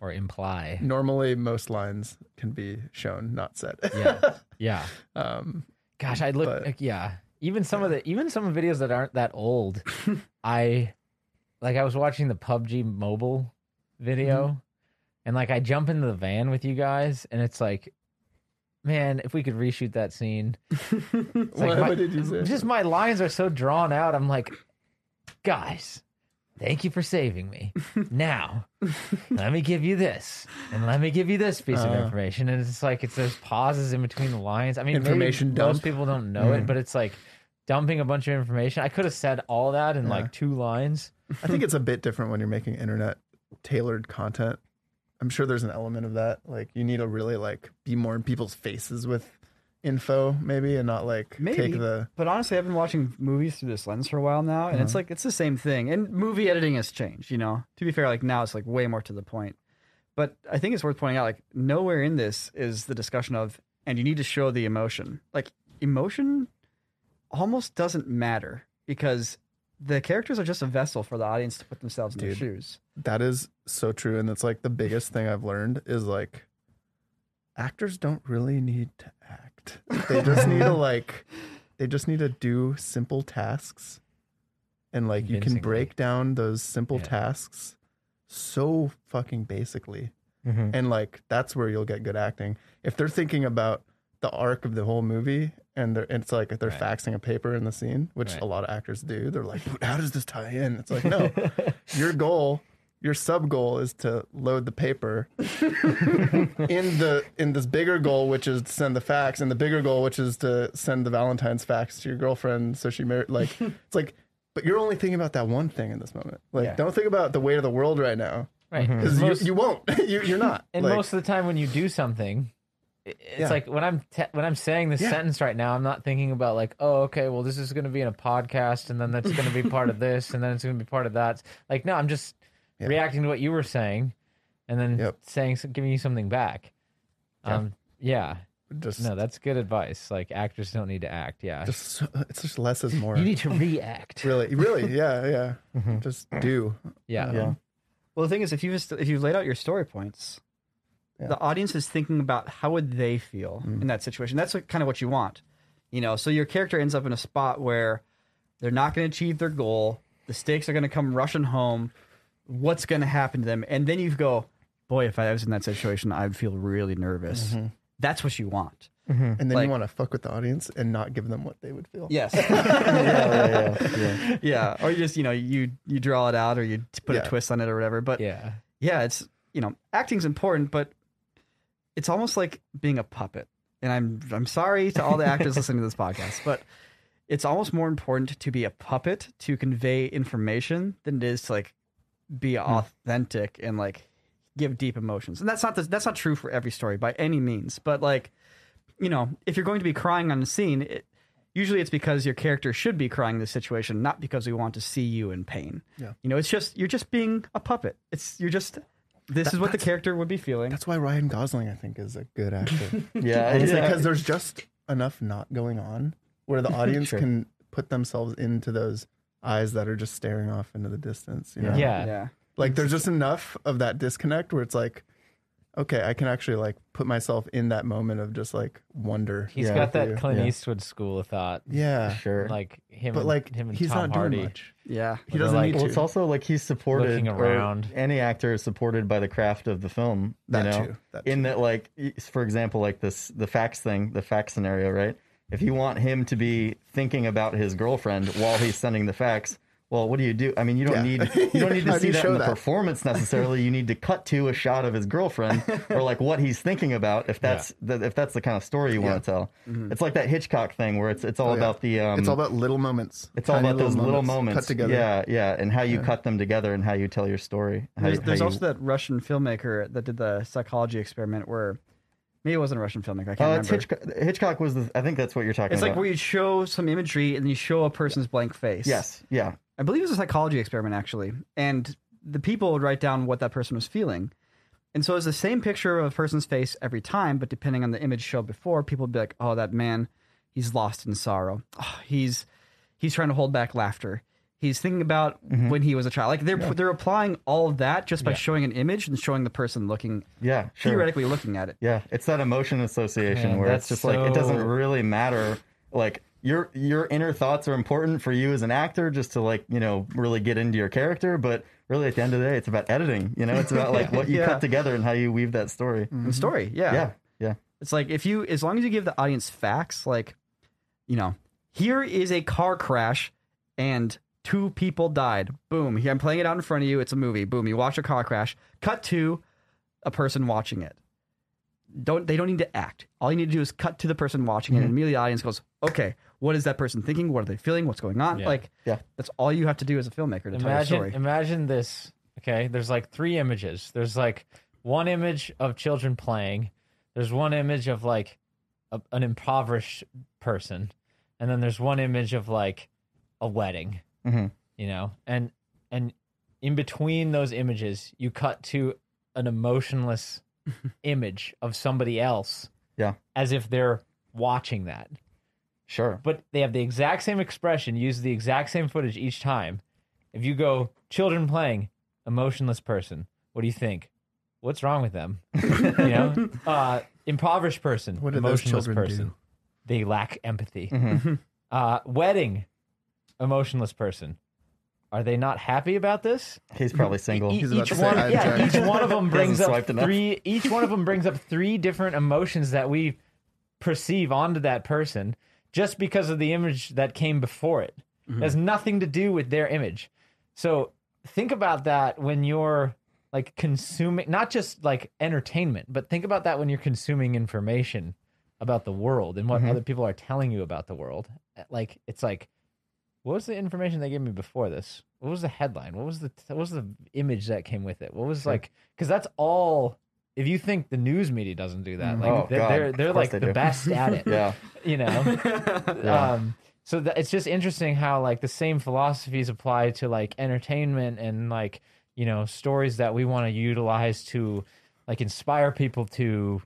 Or imply. normally most lines can be shown, not said. Yeah. Yeah. um, Gosh, I look But- like yeah. Even some of the even some of the videos that aren't that old, I like I was watching the PUBG mobile video and like I jump into the van with you guys and it's like man, if we could reshoot that scene. what, like my- did you say? Just my lines are so drawn out. I'm like, guys, thank you for saving me. Now, let me give you this, and let me give you this piece of Uh. information. And it's like it's those pauses in between the lines. I mean, Information maybe most dump. people don't know it, Mhm. but it's like dumping a bunch of information. I could have said all that in Yeah. like two lines. I think it's a bit different when you're making internet tailored content. I'm sure there's an element of that. Like you need to really like be more in people's faces with info, maybe, and not like Maybe. take the But honestly, I've been watching movies through this lens for a while now, and it's uh-huh. like it's the same thing. And movie editing has changed, you know. To be fair, like now it's like way more to the point. But I think it's worth pointing out, like nowhere in this is the discussion of, and you need to show the emotion. Like emotion almost doesn't matter because the characters are just a vessel for the audience to put themselves in their Dude. shoes. That is so true. And it's like the biggest thing I've learned is like actors don't really need to act. They just need to like they just need to do simple tasks. And like you can break down those simple Yeah. tasks so fucking basically. Mm-hmm. And like that's where you'll get good acting. If they're thinking about the arc of the whole movie and they're it's like they're Right. faxing a paper in the scene, which Right. a lot of actors do. They're like, how does this tie in? It's like, no. your goal, your sub goal is to load the paper in the in this bigger goal, which is to send the fax, and the bigger goal, which is to send the Valentine's fax to your girlfriend so she married like it's like but you're only thinking about that one thing in this moment. Like Yeah. don't think about the weight of the world right now. Right. Mm-hmm. Because Most- you, you won't. you, you're not. And Like, most of the time, when you do something, i- it's Yeah. like when I'm te- when I'm saying this Yeah. sentence right now, I'm not thinking about like, oh, okay, well, this is going to be in a podcast, and then that's going to be part of this, and then it's going to be part of that. Like, no, I'm just Yeah. reacting to what you were saying, and then Yep. saying giving you something back. Yeah. Um, yeah. Just, No, that's good advice. Like actors don't need to act. Yeah. just it's just less is more. you need to react. really, really, yeah, yeah. Mm-hmm. Just do. Yeah. Yeah. Well, the thing is, if you've if you've laid out your story points, Yeah. the audience is thinking about how would they feel mm-hmm. in that situation. That's what, kind of what you want, you know. So your character ends up in a spot where they're not going to achieve their goal. The stakes are going to come rushing home. What's going to happen to them? And then you go, boy, if I was in that situation, I'd feel really nervous. Mm-hmm. That's what you want. Mm-hmm. And then Like- you want to fuck with the audience and not give them what they would feel. Yes. yeah, yeah, yeah, yeah. yeah. Or you just you know you you draw it out or you put Yeah. a twist on it or whatever. But Yeah. yeah, it's you know, acting's important, but it's almost like being a puppet. And I'm I'm sorry to all the actors listening to this podcast, but it's almost more important to be a puppet to convey information than it is to like be hmm. authentic and like give deep emotions. And that's not the, that's not true for every story by any means, but like you know, if you're going to be crying on a scene, it, usually it's because your character should be crying in this situation, not because we want to see you in pain. Yeah. You know, it's just you're just being a puppet. It's you're just this is what the character would be feeling. That's why Ryan Gosling, I think, is a good actor. Yeah, It's yeah. because there's just enough not going on where the audience Sure. can put themselves into those eyes that are just staring off into the distance. You know? Yeah. yeah. Like there's just enough of that disconnect where it's like, okay, I can actually like put myself in that moment of just like wonder. He's Yeah, got that you. Clint Yeah. Eastwood school of thought. Yeah. sure. Like him But and like him and he's Tom not Hardy. doing much. Yeah. He They're doesn't like- need Well, to. it's also like he's supported Looking or around. any actor is supported by the craft of the film. That you know? too, that In that, like, y- for example, like this, the fax thing, the fax scenario, right? If you want him to be thinking about his girlfriend while he's sending the fax, well, what do you do? I mean, you don't Yeah. need you don't need to see you that in the that? performance necessarily. You need to cut to a shot of his girlfriend or like what he's thinking about. If that's the, if that's the kind of story you want to tell, it's like that Hitchcock thing where it's it's all Mm-hmm. Oh, yeah. about the um, it's all about little moments. it's all Tiny about those little moments, cut together. Yeah, yeah, and how you cut them together and how you tell your story. How There's, you- how there's you- also that Russian filmmaker that did the psychology experiment where maybe it wasn't a Russian filmmaker. I can't Uh, it's remember. Hitchcock, Hitchcock was the. I think that's what you're talking It's about. like where you show some imagery and you show a person's blank face. yes, yeah, I believe it was a psychology experiment actually, and the people would write down what that person was feeling. And so it was the same picture of a person's face every time, but depending on the image shown before, people would be like, "Oh, that man, he's lost in sorrow. Oh, he's he's trying to hold back laughter. He's thinking about mm-hmm. when he was a child. Like they're they're applying all of that just by showing an image and showing the person looking yeah, sure. theoretically looking at it. Yeah, it's that emotion association Man, where it's that's just like it doesn't really matter. Like your your inner thoughts are important for you as an actor, just to like you know really get into your character. But really, at the end of the day, it's about editing. You know, it's about like what you Yeah. cut together and how you weave that story. And story, mm-hmm. yeah. Yeah, yeah. It's like if you, as long as you give the audience facts, like, you know, here is a car crash and two people died. Boom. Here I'm playing it out in front of you. It's a movie. Boom. You watch a car crash. Cut to a person watching it. Don't they don't need to act. All you need to do is cut to the person watching it, and mm-hmm. immediately the audience goes, "Okay, what is that person thinking? What are they feeling? What's going on?" Yeah. Like, Yeah. that's all you have to do as a filmmaker to tell your Imagine story. imagine this. Okay, there's like three images. There's like one image of children playing. There's one image of like a, an impoverished person, and then there's one image of like a wedding. Mhm. You know, and and in between those images, you cut to an emotionless image of somebody else. Yeah. as if they're watching that Sure. but they have the exact same expression, use the exact same footage each time. If you go children playing, emotionless person, what do you think? What's wrong with them? you know, uh, impoverished person, What did those emotionless children person. do? They lack empathy. Mm-hmm. Uh, wedding, emotionless person. Are they not happy about this? He's probably single. E- He's about each to say, one, "I'm yeah, Jack." each one of them brings up swiped enough. three. Each one of them brings up three different emotions that we perceive onto that person just because of the image that came before it. It has nothing to do with their image. So think about that when you're like consuming, not just like entertainment, but think about that when you're consuming information about the world and what mm-hmm. other people are telling you about the world. Eh, like it's like what was the information they gave me before this? What was the headline? What was the what was the image that came with it? What was like because that's all. If you think the news media doesn't do that, like Oh, they're they're, they're like they the do. best at it. yeah. You know. Yeah. Um. So that, it's just interesting how like the same philosophies apply to like entertainment and like you know, stories that we want to utilize to like inspire people to,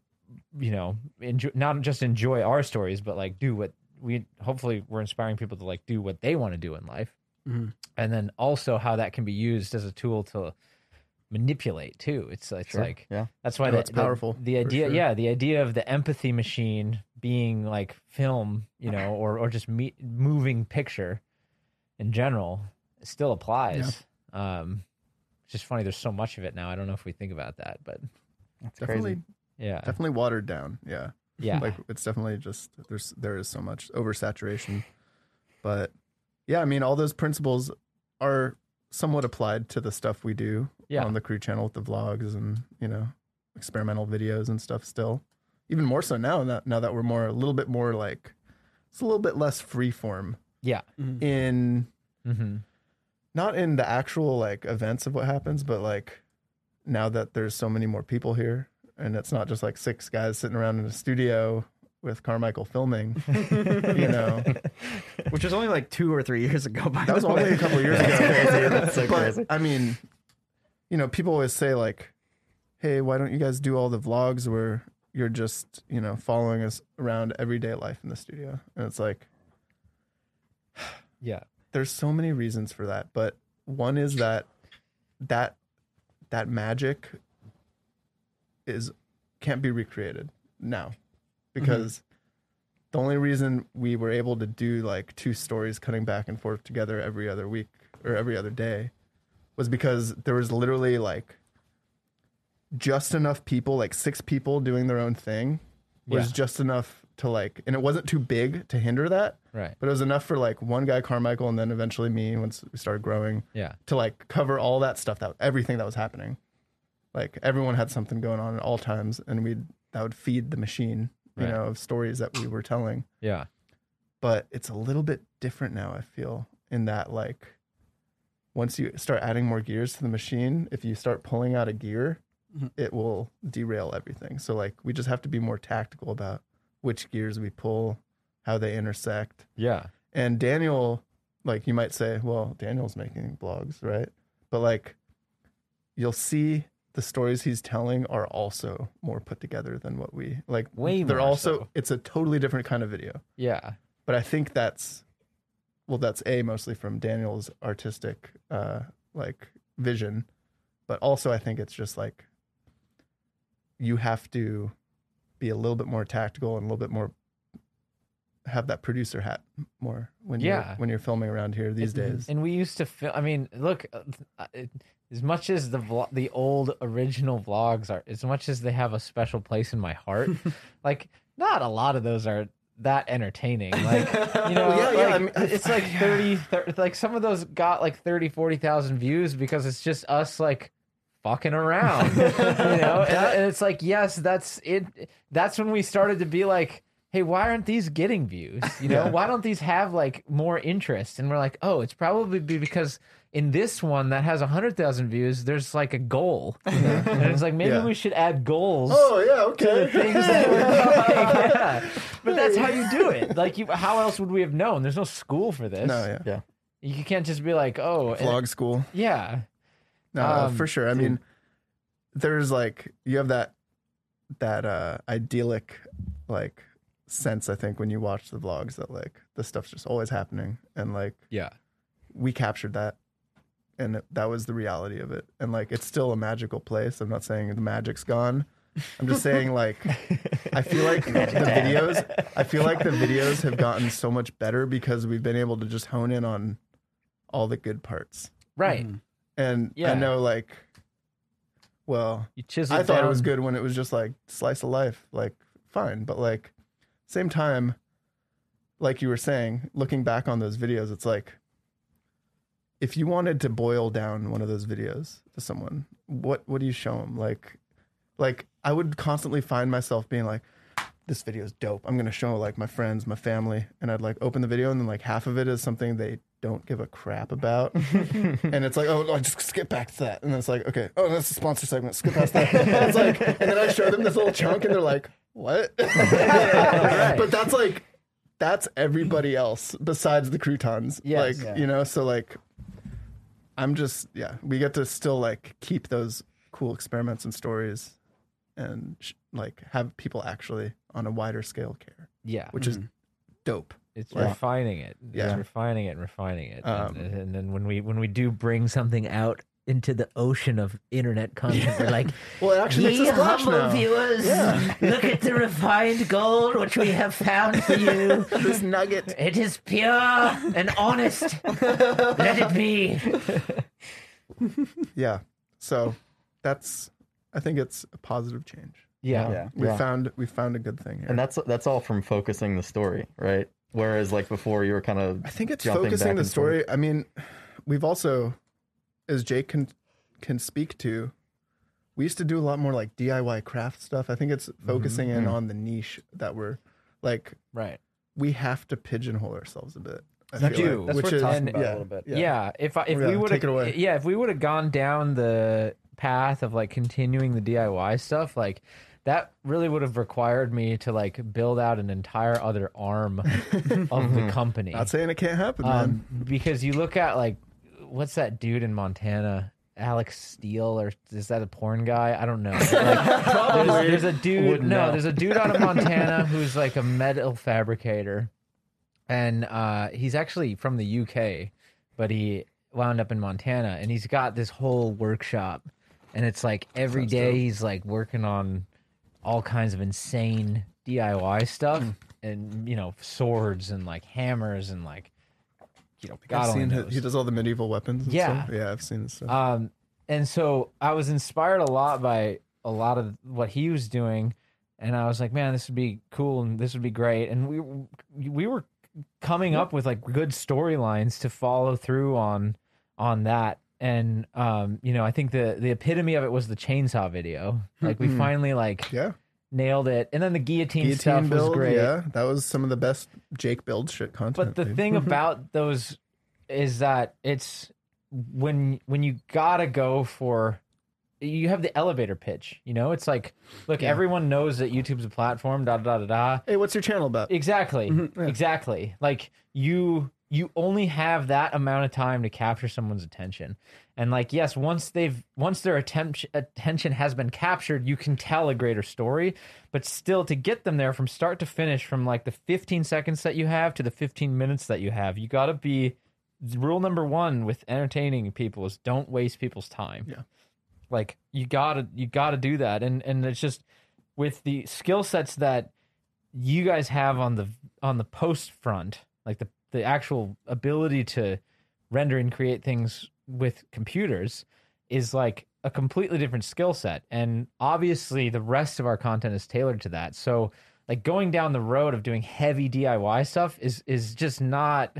you know, enjoy, not just enjoy our stories, but like do what we hopefully we're inspiring people to like do what they want to do in life. Mhm. And then also how that can be used as a tool to manipulate too. It's it's Sure. like yeah. that's why Oh, the, it's the- powerful, The, idea, sure. yeah, the idea of the empathy machine being like film, you know, or or just me, moving picture in general still applies. Um, it's just funny. There's so much of it now. I don't know if we think about that, but That's Definitely, crazy. yeah, definitely watered down. Yeah. yeah, like it's definitely just there's there is so much oversaturation but yeah i mean all those principles are somewhat applied to the stuff we do Yeah. on the crew channel with the vlogs and you know experimental videos and stuff still even more so now that now that we're more a little bit more like it's a little bit less free form yeah. in hmm not in the actual like events of what happens but like now that there's so many more people here and it's not just like six guys sitting around in a studio with carmichael filming you know which was only like two or three years ago. By that was the only way. a couple of years ago crazy. That's so But, crazy. i mean you know people always say like hey why don't you guys do all the vlogs where you're just you know following us around everyday life in the studio and it's like Yeah. there's so many reasons for that but one is that that that magic is can't be recreated now Mm-hmm. because the only reason we were able to do like two stories cutting back and forth together every other week or every other day was because there was literally like just enough people like six people doing their own thing was Yeah. just enough to like and it wasn't too big to hinder that Right. but it was enough for like one guy carmichael and then eventually me once we started growing Yeah. to like cover all that stuff that everything that was happening like everyone had something going on at all times and we'd, that would feed the machine you Right. know of stories that we were telling Yeah. but it's a little bit different now i feel in that like once you start adding more gears to the machine if you start pulling out a gear Mhm. it will derail everything so like we just have to be more tactical about which gears we pull how they intersect Yeah. and Daniel, like you might say, well, Daniel's making blogs, right? But like you'll see the stories he's telling are also more put together than what we like. Way they're more also so. it's a totally different kind of video. Yeah. But I think that's well, that's a mostly from Daniel's artistic uh like vision, but also I think it's just like you have to be a little bit more tactical and a little bit more have that producer hat more when Yeah. you're when you're filming around here these days. And we used to film. I mean, look, uh, it, as much as the the old original vlogs are, as much as they have a special place in my heart, like not a lot of those are that entertaining. Like, you know, yeah, yeah, I mean, it's like 30, 30 like some of those got like 30, 40,000 views because it's just us like fucking around, you know? And, and it's like, yes, that's it. That's when we started to be like, hey, why aren't these getting views? You know, why don't these have like more interest? And we're like, oh, it's probably be because in this one that has 100,000 views, there's like a goal. and it's like, maybe Yeah. we should add goals Oh yeah, to okay. the things that we're doing. Yeah. But that's how you do it. Like, you, how else would we have known? There's no school for this. no, yeah. Yeah. You can't just be like, oh, and- Vlog school. yeah. No, uh, Um, for sure. I mean, there's like you have that that uh idyllic like sense I think when you watch the vlogs that like the stuff's just always happening and like Yeah. we captured that and it- that was the reality of it and like it's still a magical place. I'm not saying the magic's gone. I'm just saying like I feel like the videos I feel like the videos have gotten so much better because we've been able to just hone in on all the good parts. Right. Mm-hmm. And Yeah. I know like well, You chisel I thought it was good when it was just like slice of life, like fine. But like same time, like you were saying, looking back on those videos, it's like if you wanted to boil down one of those videos to someone, what what do you show them? Like, like I would constantly find myself being like, this video is dope. I'm gonna show like my friends, my family, and I'd like open the video, and then like half of it is something they don't give a crap about, and it's like, oh, no, just skip back to that, and then it's like, okay, oh, that's the sponsor segment. Skip past that. And it's like, and then I show them this little chunk, and they're like, what? But that's like, that's everybody else besides the croutons. Yes. like Yeah. you know, so like, I'm just yeah, we get to still like keep those cool experiments and stories, and sh- like have people actually on a wider scale care, Yeah, which is dope. it's Yeah. refining it. Yeah. it's refining it, and refining it, Um, and, and then when we when we do bring something out into the ocean of internet content, we're like, Well, it actually "Ye humble now. viewers, look at the refined gold which we have found for you. This nugget. It is pure and honest. Let it be. Yeah. So that's I think it's a positive change. Yeah. Yeah. We Yeah. found we found a good thing here. And that's that's all from focusing the story, right? Whereas like before, you were kind of I think it's focusing the and story. I mean, we've also, as Jake can can speak to, we used to do a lot more like DIY craft stuff. I think it's focusing in on the niche that we're like. Right. We have to pigeonhole ourselves a bit. I You do. like, That's which worth is talking and- about yeah, a little bit. Yeah. If I, if Yeah, we would have yeah, if we would have gone down the path of like continuing the DIY stuff, like that really would have required me to like build out an entire other arm of the company. Not saying it can't happen, man. Um, because you look at like what's that dude in Montana? Alec Steele, or is that a porn guy? I don't know. Like, there's, there's a dude. Wouldn't No, know. there's a dude out of Montana who's like a metal fabricator, and uh, he's actually from the UK, but he wound up in Montana, and he's got this whole workshop, and it's like every day he's like working on all kinds of insane DIY stuff, Hmm. and you know swords and like hammers and like you know God I've seen his, he does all the medieval weapons. And Yeah. stuff. yeah, I've seen this stuff. Um, and so I was inspired a lot by a lot of what he was doing, and I was like, man, this would be cool and this would be great. And we we were coming up with like good storylines to follow through on on that. And um, you know, I think the the epitome of it was the chainsaw video. Like we finally like yeah, nailed it. And then the guillotine, guillotine stuff build. was great. Yeah, that was some of the best Jake build shit content. But the dude. thing about those is that it's when when you gotta go for you have the elevator pitch. You know, it's like, look, everyone knows that YouTube's a platform. Da da da da da. hey, what's your channel about? Exactly, mm-hmm. exactly. Like you you only have that amount of time to capture someone's attention. And like, yes, once they've once their attention attention has been captured, you can tell a greater story. But still, to get them there from start to finish, from like the 15 seconds that you have to the 15 minutes that you have, you got to be. Rule number one with entertaining people is don't waste people's time. Yeah. Like you gotta you gotta do that, and and it's just with the skill sets that you guys have on the on the post front, like the the actual ability to render and create things with computers is like a completely different skill set. And obviously the rest of our content is tailored to that. So like going down the road of doing heavy DIY stuff is is just not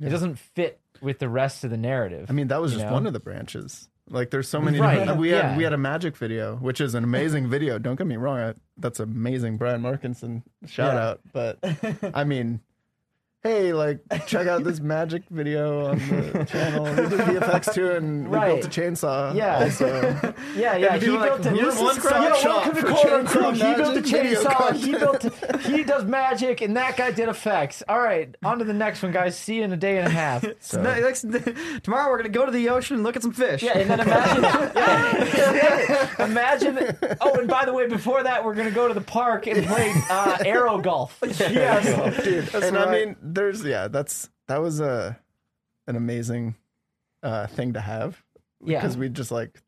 it doesn't fit with the rest of the narrative. I mean, that was just know? one of the branches. Like, there's so many. Right, different- we had yeah. we had a magic video, which is an amazing video. Don't get me wrong, I, that's amazing. Brian Markinson, shout Yeah. out. But I mean, hey, like, check out this magic video on the channel. We did VFX too, and we Right. built a chainsaw. Yeah. Also. Yeah, yeah. He people are like, built a "Who's this Yeah, crowd shop for Chainsaw Crew. He built a chainsaw. He content?" built. He does magic, and that guy did effects. All right, on to the next one, guys. See you in a day and a half. So next, tomorrow we're gonna go to the ocean and look at some fish. Yeah, and then imagine, yeah, imagine. Oh, and by the way, before that, we're gonna go to the park and play uh, aero golf. Yes, dude. and I right. mean, there's yeah, that's that was a an amazing uh, thing to have Yeah. because we just like,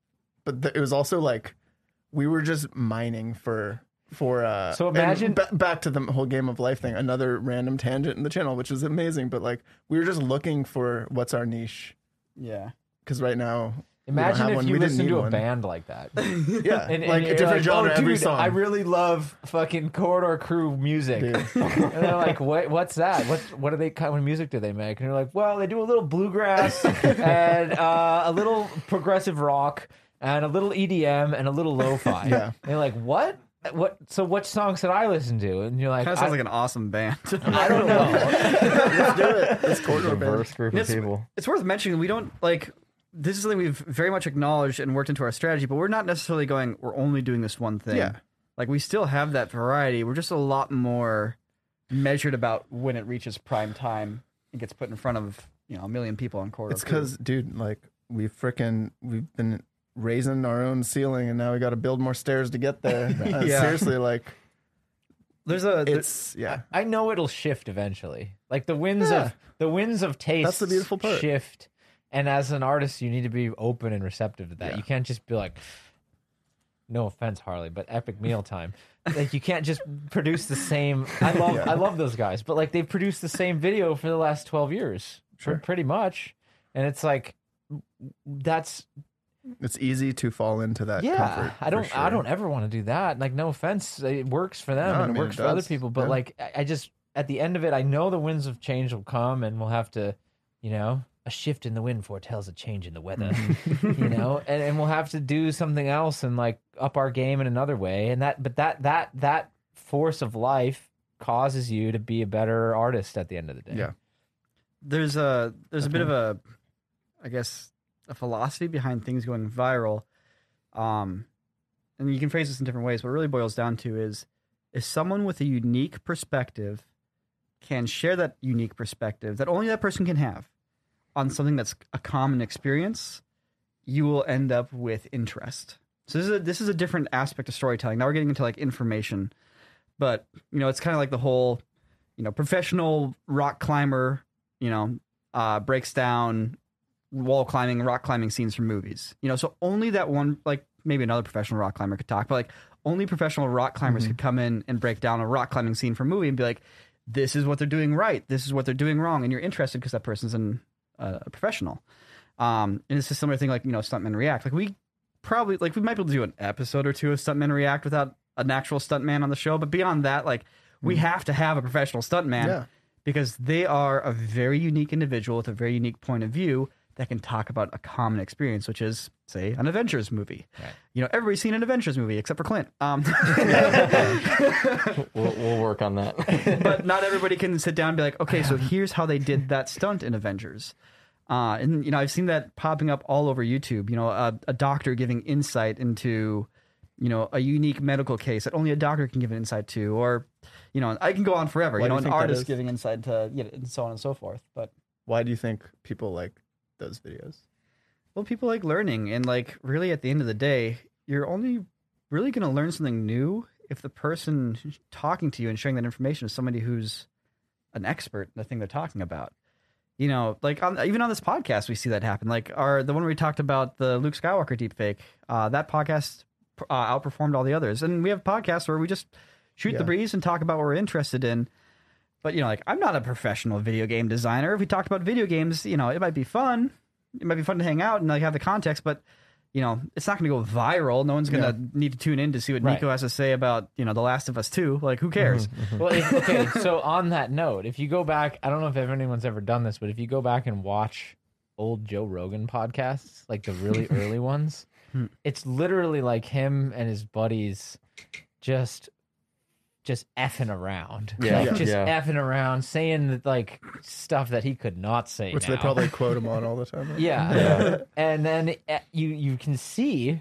but th- it was also like we were just mining for for uh So imagine- ba- back to the whole game of life thing another random tangent in the channel which is amazing but like we were just looking for what's our niche yeah. because right now Imagine if one. you We listen need to a one. band like that. yeah And, and like you're a different like, genre oh, every dude, song I really love fucking Corridor Crew music. Dude. and they're like, what, what's that? What, what do they, kind of music do they make? And you're like, well, they do a little bluegrass and uh, a little progressive rock and a little EDM and a little lo-fi. Yeah. And you're like, what? What? So what songs should I listen to? And you're like, Kind of sounds I, like an awesome band. I don't know. let's do it this corridor band. diverse group of It's- people. it's worth mentioning we don't like this is something we've very much acknowledged and worked into our strategy, but we're not necessarily going we're only doing this one thing. Yeah. Like we still have that variety. We're just a lot more measured about when it reaches prime time and gets put in front of, you know, a million people on corridor. It's because, dude, like we frickin' we've been raising our own ceiling, and now we got to build more stairs to get there. Uh, Yeah. Seriously, like There's a it's yeah. I know it'll shift eventually. Like the winds Yeah. of the winds of taste. That's the beautiful part. Shift, and as an artist, you need to be open and receptive to that. Yeah. You can't just be like, no offense, Harley, but epic mealtime. like you can't just produce the same. I love I love those guys, but like they've produced the same video for the last twelve years, Sure. pretty much, and it's like that's It's easy to fall into that. yeah comfort, i don't i don't ever want to do that like no offense it works for them No, I and it works it for other people but Yeah. like I just at the end of it i know the winds of change will come and we'll have to you know a shift in the wind foretells a change in the weather Mm-hmm. you know and, and we'll have to do something else and like up our game in another way and that but that that that force of life causes you to be a better artist at the end of the day Yeah. there's a there's a bit of a I guess a philosophy behind things going viral. Um and you can phrase this in different ways. What it really boils down to is is someone with a unique perspective can share that unique perspective that only that person can have on something that's a common experience, you will end up with interest. So this is a, this is a different aspect of storytelling. Now we're getting into like information, but you know it's kind of like the whole you know professional rock climber you know uh, breaks down wall climbing rock climbing scenes from movies. You know so only that one like maybe another professional rock climber could talk, but like only professional rock climbers could come in and break down a rock climbing scene from a movie and be like, this is what they're doing right, this is what they're doing wrong, and you're interested because that person's an, a professional. Um, and it's a similar thing like you know stuntmen react. Like we probably like we might be able to do an episode or two of stuntmen react without an actual stuntman on the show, but beyond that, like we have to have a professional stuntman Yeah. because they are a very unique individual with a very unique point of view that can talk about a common experience, which is, say, an Avengers movie. You know, everybody's seen an Avengers movie except for Clint. Um, We'll, we'll work on that. but not everybody can sit down and be like, okay, so here's how they did that stunt in Avengers. Uh, and you know, I've seen that popping up all over YouTube. You know, a, a doctor giving insight into, you know, a unique medical case that only a doctor can give an insight to, or, you know, I can go on forever. Why you know, you an artist giving insight to, you know, and so on and so forth. But Why do you think people like those videos? well, people like learning, and like really, at the end of the day, you're only really going to learn something new if the person talking to you and sharing that information is somebody who's an expert in the thing they're talking about. You know, like on, even on this podcast, we see that happen. Like our the one where we talked about the Luke Skywalker deepfake, uh, that podcast uh, outperformed all the others. And we have podcasts where we just shoot Yeah. the breeze and talk about what we're interested in. But you know, like I'm not a professional video game designer. If we talked about video games, you know, it might be fun. It might be fun to hang out and like have the context, but you know, it's not going to go viral. No one's going to need to tune in to see what Right. Niko has to say about you know The Last of Us Two. Like, who cares? Mm-hmm, mm-hmm. Well, if, okay. So on that note, if you go back, I don't know if anyone's ever done this, but if you go back and watch old Joe Rogan podcasts, like the really early ones, hmm. it's literally like him and his buddies just just effing around. Yeah. Like, Yeah. just Yeah. effing around, saying like stuff that he could not say. Which they probably quote him on all the time. right? Yeah. and then uh, you you can see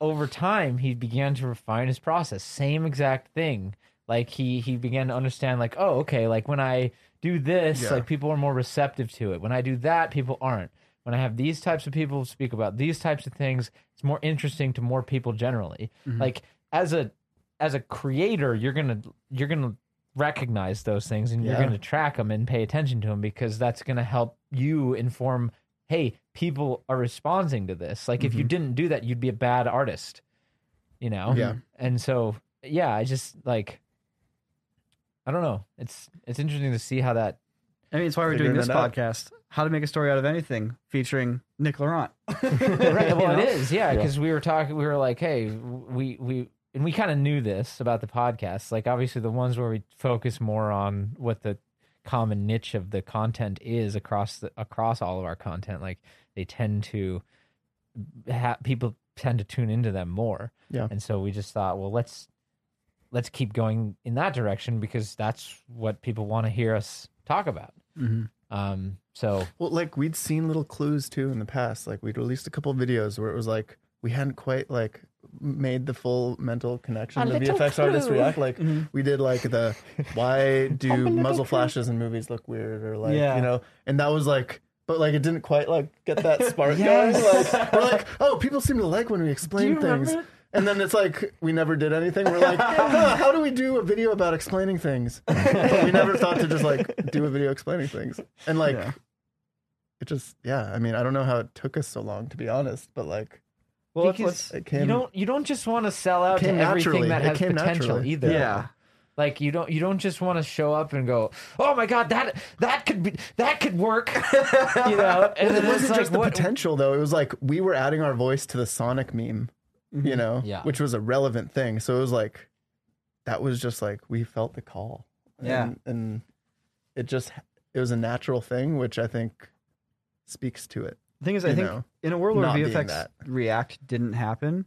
over time he began to refine his process. Same exact thing. Like he he began to understand like, oh, okay, like when I do this, Yeah. like people are more receptive to it. When I do that, people aren't. When I have these types of people speak about these types of things, it's more interesting to more people generally. Like as a as a creator, you're gonna you're gonna recognize those things and you're Yeah. gonna track them and pay attention to them because that's gonna help you inform. Hey, people are responding to this. Like if you mm-hmm. didn't do that, you'd be a bad artist. You know. Yeah. And so yeah, I just like. I don't know. It's it's interesting to see how that I mean, it's why we're doing Figuring this it out. podcast. How to make a story out of anything, featuring Nick Laurent. right. Well, it is, yeah, because we were talking. We were like, hey, we we and we kind of knew this about the podcast. Like, obviously, the ones where we focus more on what the common niche of the content is across the across all of our content. Like, they tend to ha- people tend to tune into them more. Yeah. and so we just thought, well, let's let's keep going in that direction because that's what people want to hear us talk about. Um, so Well, like we'd seen little clues too in the past. Like we'd released a couple videos where it was like we hadn't quite like made the full mental connection A to little VFX artists clue. react. Like mm-hmm. we did like the why do muzzle flashes in movies look weird or like Yeah. you know, and that was like. but like it didn't quite like get that spark Yes. going. Like we're like, oh, people seem to like when we explain things. remember? And then it's like we never did anything. We're like, huh, how do we do a video about explaining things? But we never thought to just like do a video explaining things. And like Yeah. it just yeah, I mean, I don't know how it took us so long to be honest, but like Well, because it you don't you don't just want to sell out to came everything naturally. that has potential naturally. either. Yeah. Like you don't you don't just want to show up and go, oh my god, that that could be that could work, you know. And it wasn't like, just the what- potential though. It was like we were adding our voice to the Sonic meme, mm-hmm. you know, Yeah. which was a relevant thing. So it was like that was just like we felt the call. Yeah. And, and it just it was a natural thing, which I think speaks to it. The thing is, I think know, in a world where VFX. React didn't happen,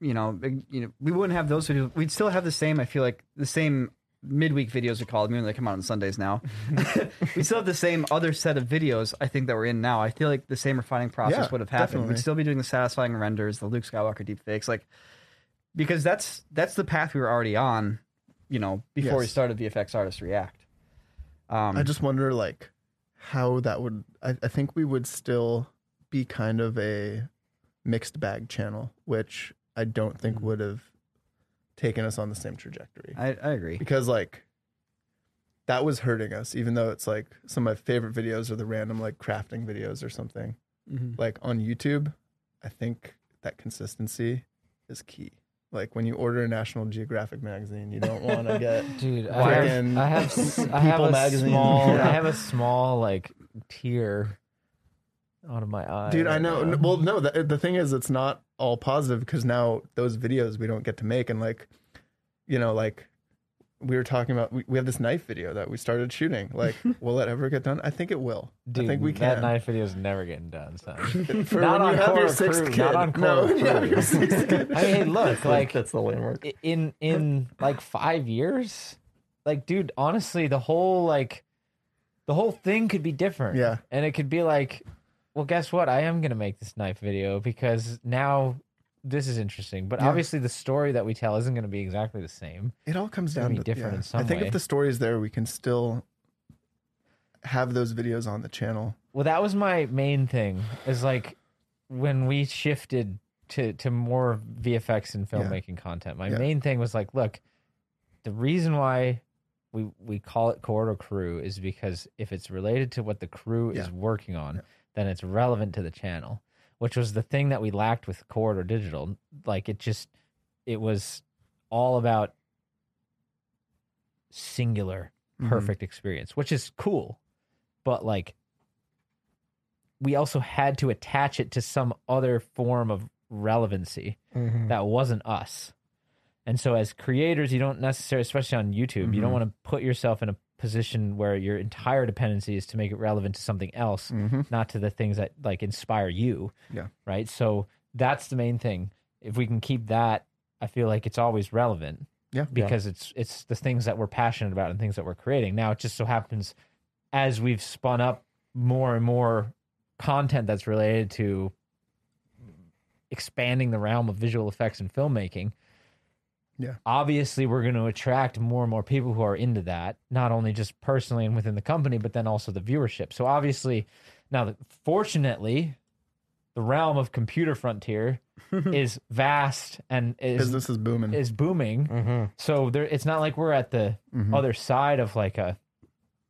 you know, you know, we wouldn't have those videos. We'd still have the same. I feel like the same midweek videos are called. I mean, they come out on Sundays now. we still have the same other set of videos. I think that we're in now. I feel like the same refining process Yeah, would have happened. definitely. We'd still be doing the satisfying renders, the Luke Skywalker deepfakes, like because that's that's the path we were already on. You know, before we started VFX Artist React. Um, I just wonder like how that would I, I think we would still be kind of a mixed bag channel, which I don't think would have taken us on the same trajectory. I, I agree. because like that was hurting us even though it's like some of my favorite videos are the random like crafting videos or something Mhm. like on youtube i think that consistency is key like when you order a national geographic magazine you don't want to get dude. I have, I have s- I have People a magazine. small Yeah. I have a small like tear out of my eye. dude i know now. well no the, uh, the thing is it's not all positive because now those videos we don't get to make and like you know like we were talking about we, we have this knife video that we started shooting like will it ever get done i think it will Dude, i think we that can knife video's never getting done, son. For Not when on you have your Core sixth Crew, kid. not on Core when you have your sixth kid. I mean, hey, look, like that's the landmark. in in like five years, like, dude, honestly, the whole like the whole thing could be different. Yeah. and it could be like, well, guess what? I am gonna make this knife video because now this is interesting. But Yeah. obviously, the story that we tell isn't gonna be exactly the same. It all comes down be to different yeah. in some I think way. if the story is there, we can still have those videos on the channel. Well, that was my main thing. Is like when we shifted to to more VFX and Yeah. filmmaking content. My Yeah. main thing was like, look, the reason why we we call it Corridor Crew is because if it's related to what the crew is working on, then it's relevant to the channel. Which was the thing that we lacked with Corridor Digital. Like it just it was all about singular Mhm. perfect experience, which is cool. But like we also had to attach it to some other form of relevancy Mm-hmm. that wasn't us. And so as creators, you don't necessarily especially on YouTube, you don't Mhm. want to put yourself in a position where your entire dependency is to make it relevant to something else, Mm-hmm. not to the things that like inspire you. Yeah. Right? So that's the main thing. If we can keep that, I feel like it's always relevant Yeah. because it's it's the things that we're passionate about and things that we're creating. Now it just so happens as we've spun up more and more content that's related to expanding the realm of visual effects and filmmaking. Yeah. Obviously, we're going to attract more and more people who are into that, not only just personally and within the company, but then also the viewership. So obviously, now fortunately, the realm of computer frontier is vast and is Business is booming. is booming. Mm-hmm. So there, it's not like we're at the Mhm. other side of like a,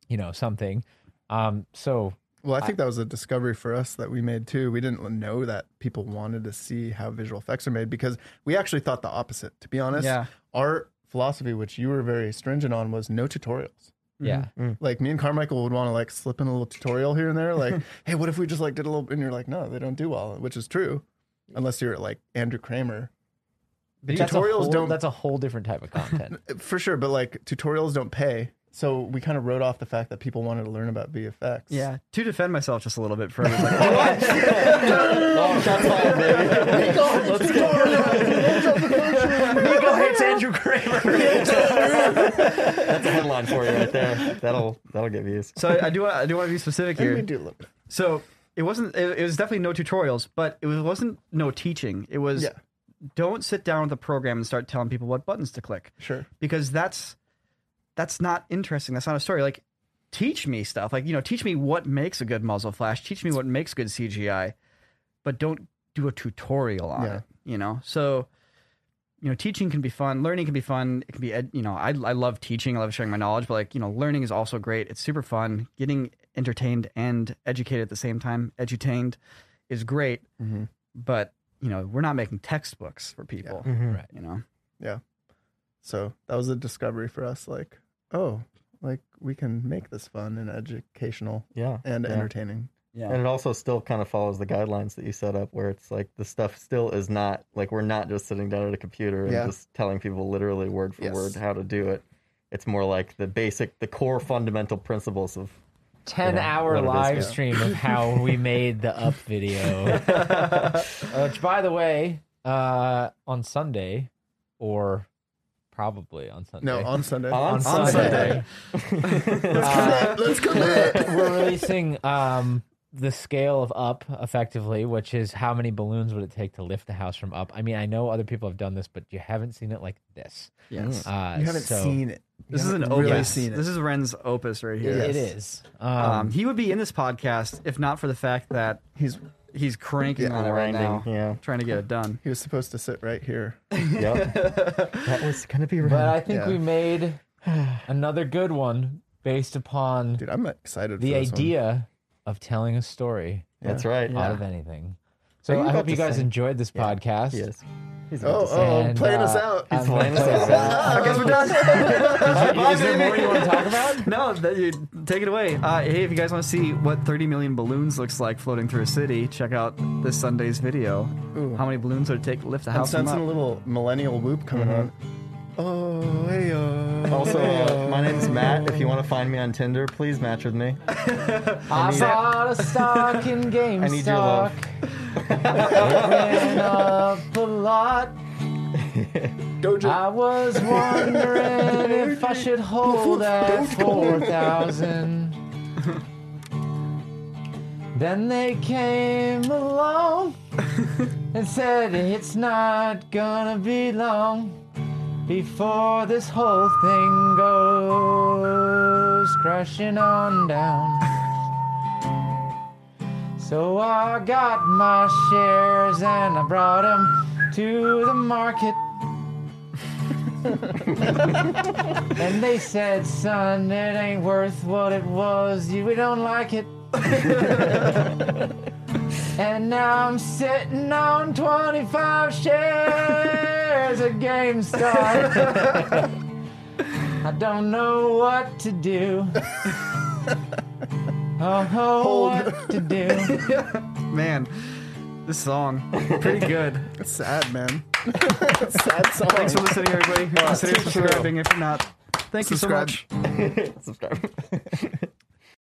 you know, something. Um, so Well, I think that was a discovery for us that we made too. We didn't know that people wanted to see how visual effects are made because we actually thought the opposite. To be honest, Yeah. our philosophy, which you were very stringent on, was no tutorials. yeah, mm-hmm. mm. Like me and Carmichael would want to like slip in a little tutorial here and there, like, hey, what if we just like did a little? And you're like, no, they don't do well, which is true, unless you're like Andrew Kramer. But tutorials whole- don't That's a whole different type of content. for sure, but like tutorials don't pay. So we kind of wrote off the fact that people wanted to learn about VFX. Yeah. To defend myself just a little bit further, like, Oh, shots fired, baby. Let's go. Niko hates Andrew Kramer. That's a headline for you right there. That'll that'll get views. so I, I do I do want to be specific And here. we do a little bit. So it wasn't. It, it was definitely no tutorials, but it was, wasn't no teaching. It was Yeah. don't sit down with the program and start telling people what buttons to click Sure. because that's that's not interesting. That's not a story. Like teach me stuff. Like, you know, teach me what makes a good muzzle flash, teach me what makes good CGI, but don't do a tutorial on Yeah. it, you know? So, you know, teaching can be fun, learning can be fun. It can be, ed- you know, I, I love teaching, I love sharing my knowledge, but like, you know, learning is also great. It's super fun. Getting entertained and educated at the same time, edutained is great, Mm-hmm. but, you know, we're not making textbooks for people, Right. you know? Yeah. So that was a discovery for us. Like, oh, like we can make this fun and educational Yeah. and yeah. entertaining. Yeah. And it also still kind of follows the guidelines that you set up, where it's like the stuff still is not like we're not just sitting down at a computer and Yeah. just telling people literally word for Yes. word how to do it. It's more like the basic, the core fundamental principles of 10 Yeah, hour what it is, live yeah. stream of how we made the up video. Uh, which, by the way, uh, on Sunday, or probably on Sunday. No, on Sunday. On on Sunday. Sunday. uh, Let's commit. we're releasing um, the scale of up effectively, which is how many balloons would it take to lift the house from up. I mean, I know other people have done this, but you haven't seen it like this. yes. Uh, You haven't so seen it. This is an haven't really opus. seen it. This is Wren's opus right here. It Yes. is. Um, Um, he would be in this podcast if not for the fact that He's he's cranking Yeah, on it right grinding. now, Yeah. trying to get it done. he was supposed to sit right here. Yep. that was gonna be but right. I think Yeah. we made another good one based upon Dude, I'm excited the for this one. idea of telling a story That's right. out of anything. Are So I hope you guys sing? enjoyed this podcast. Yes. He's Oh, about to sing. oh, And, playing us uh, out. I'm playing us play out. I guess we're done. Is there more you want to talk about? no, that you, take it away. Uh, hey, if you guys want to see what 30 million balloons looks like floating through a city, check out this Sunday's video. Ooh. How many balloons would it take to lift the I'm house from sensing a little millennial whoop coming on. Oh, hey, uh, Also, uh, my name's Matt. If you want to find me on Tinder, please match with me. I need- bought a stock in GameStop. I need your love. Ran up a lot. Doja. I was wondering if I should hold at four thousand. Then they came along and said it's not gonna be long before this whole thing goes crashing on down. So I got my shares and I brought them to the market. and they said, son, it ain't worth what it was. You, we don't like it. and now I'm sitting on 25 shares of GameStop. I don't know what to do. Oh, what to do. Man, this song, pretty good. It's sad, man. sad song. Thanks for listening, everybody. Consider too true. subscribing if you're not. Thank you so much. Subscribe.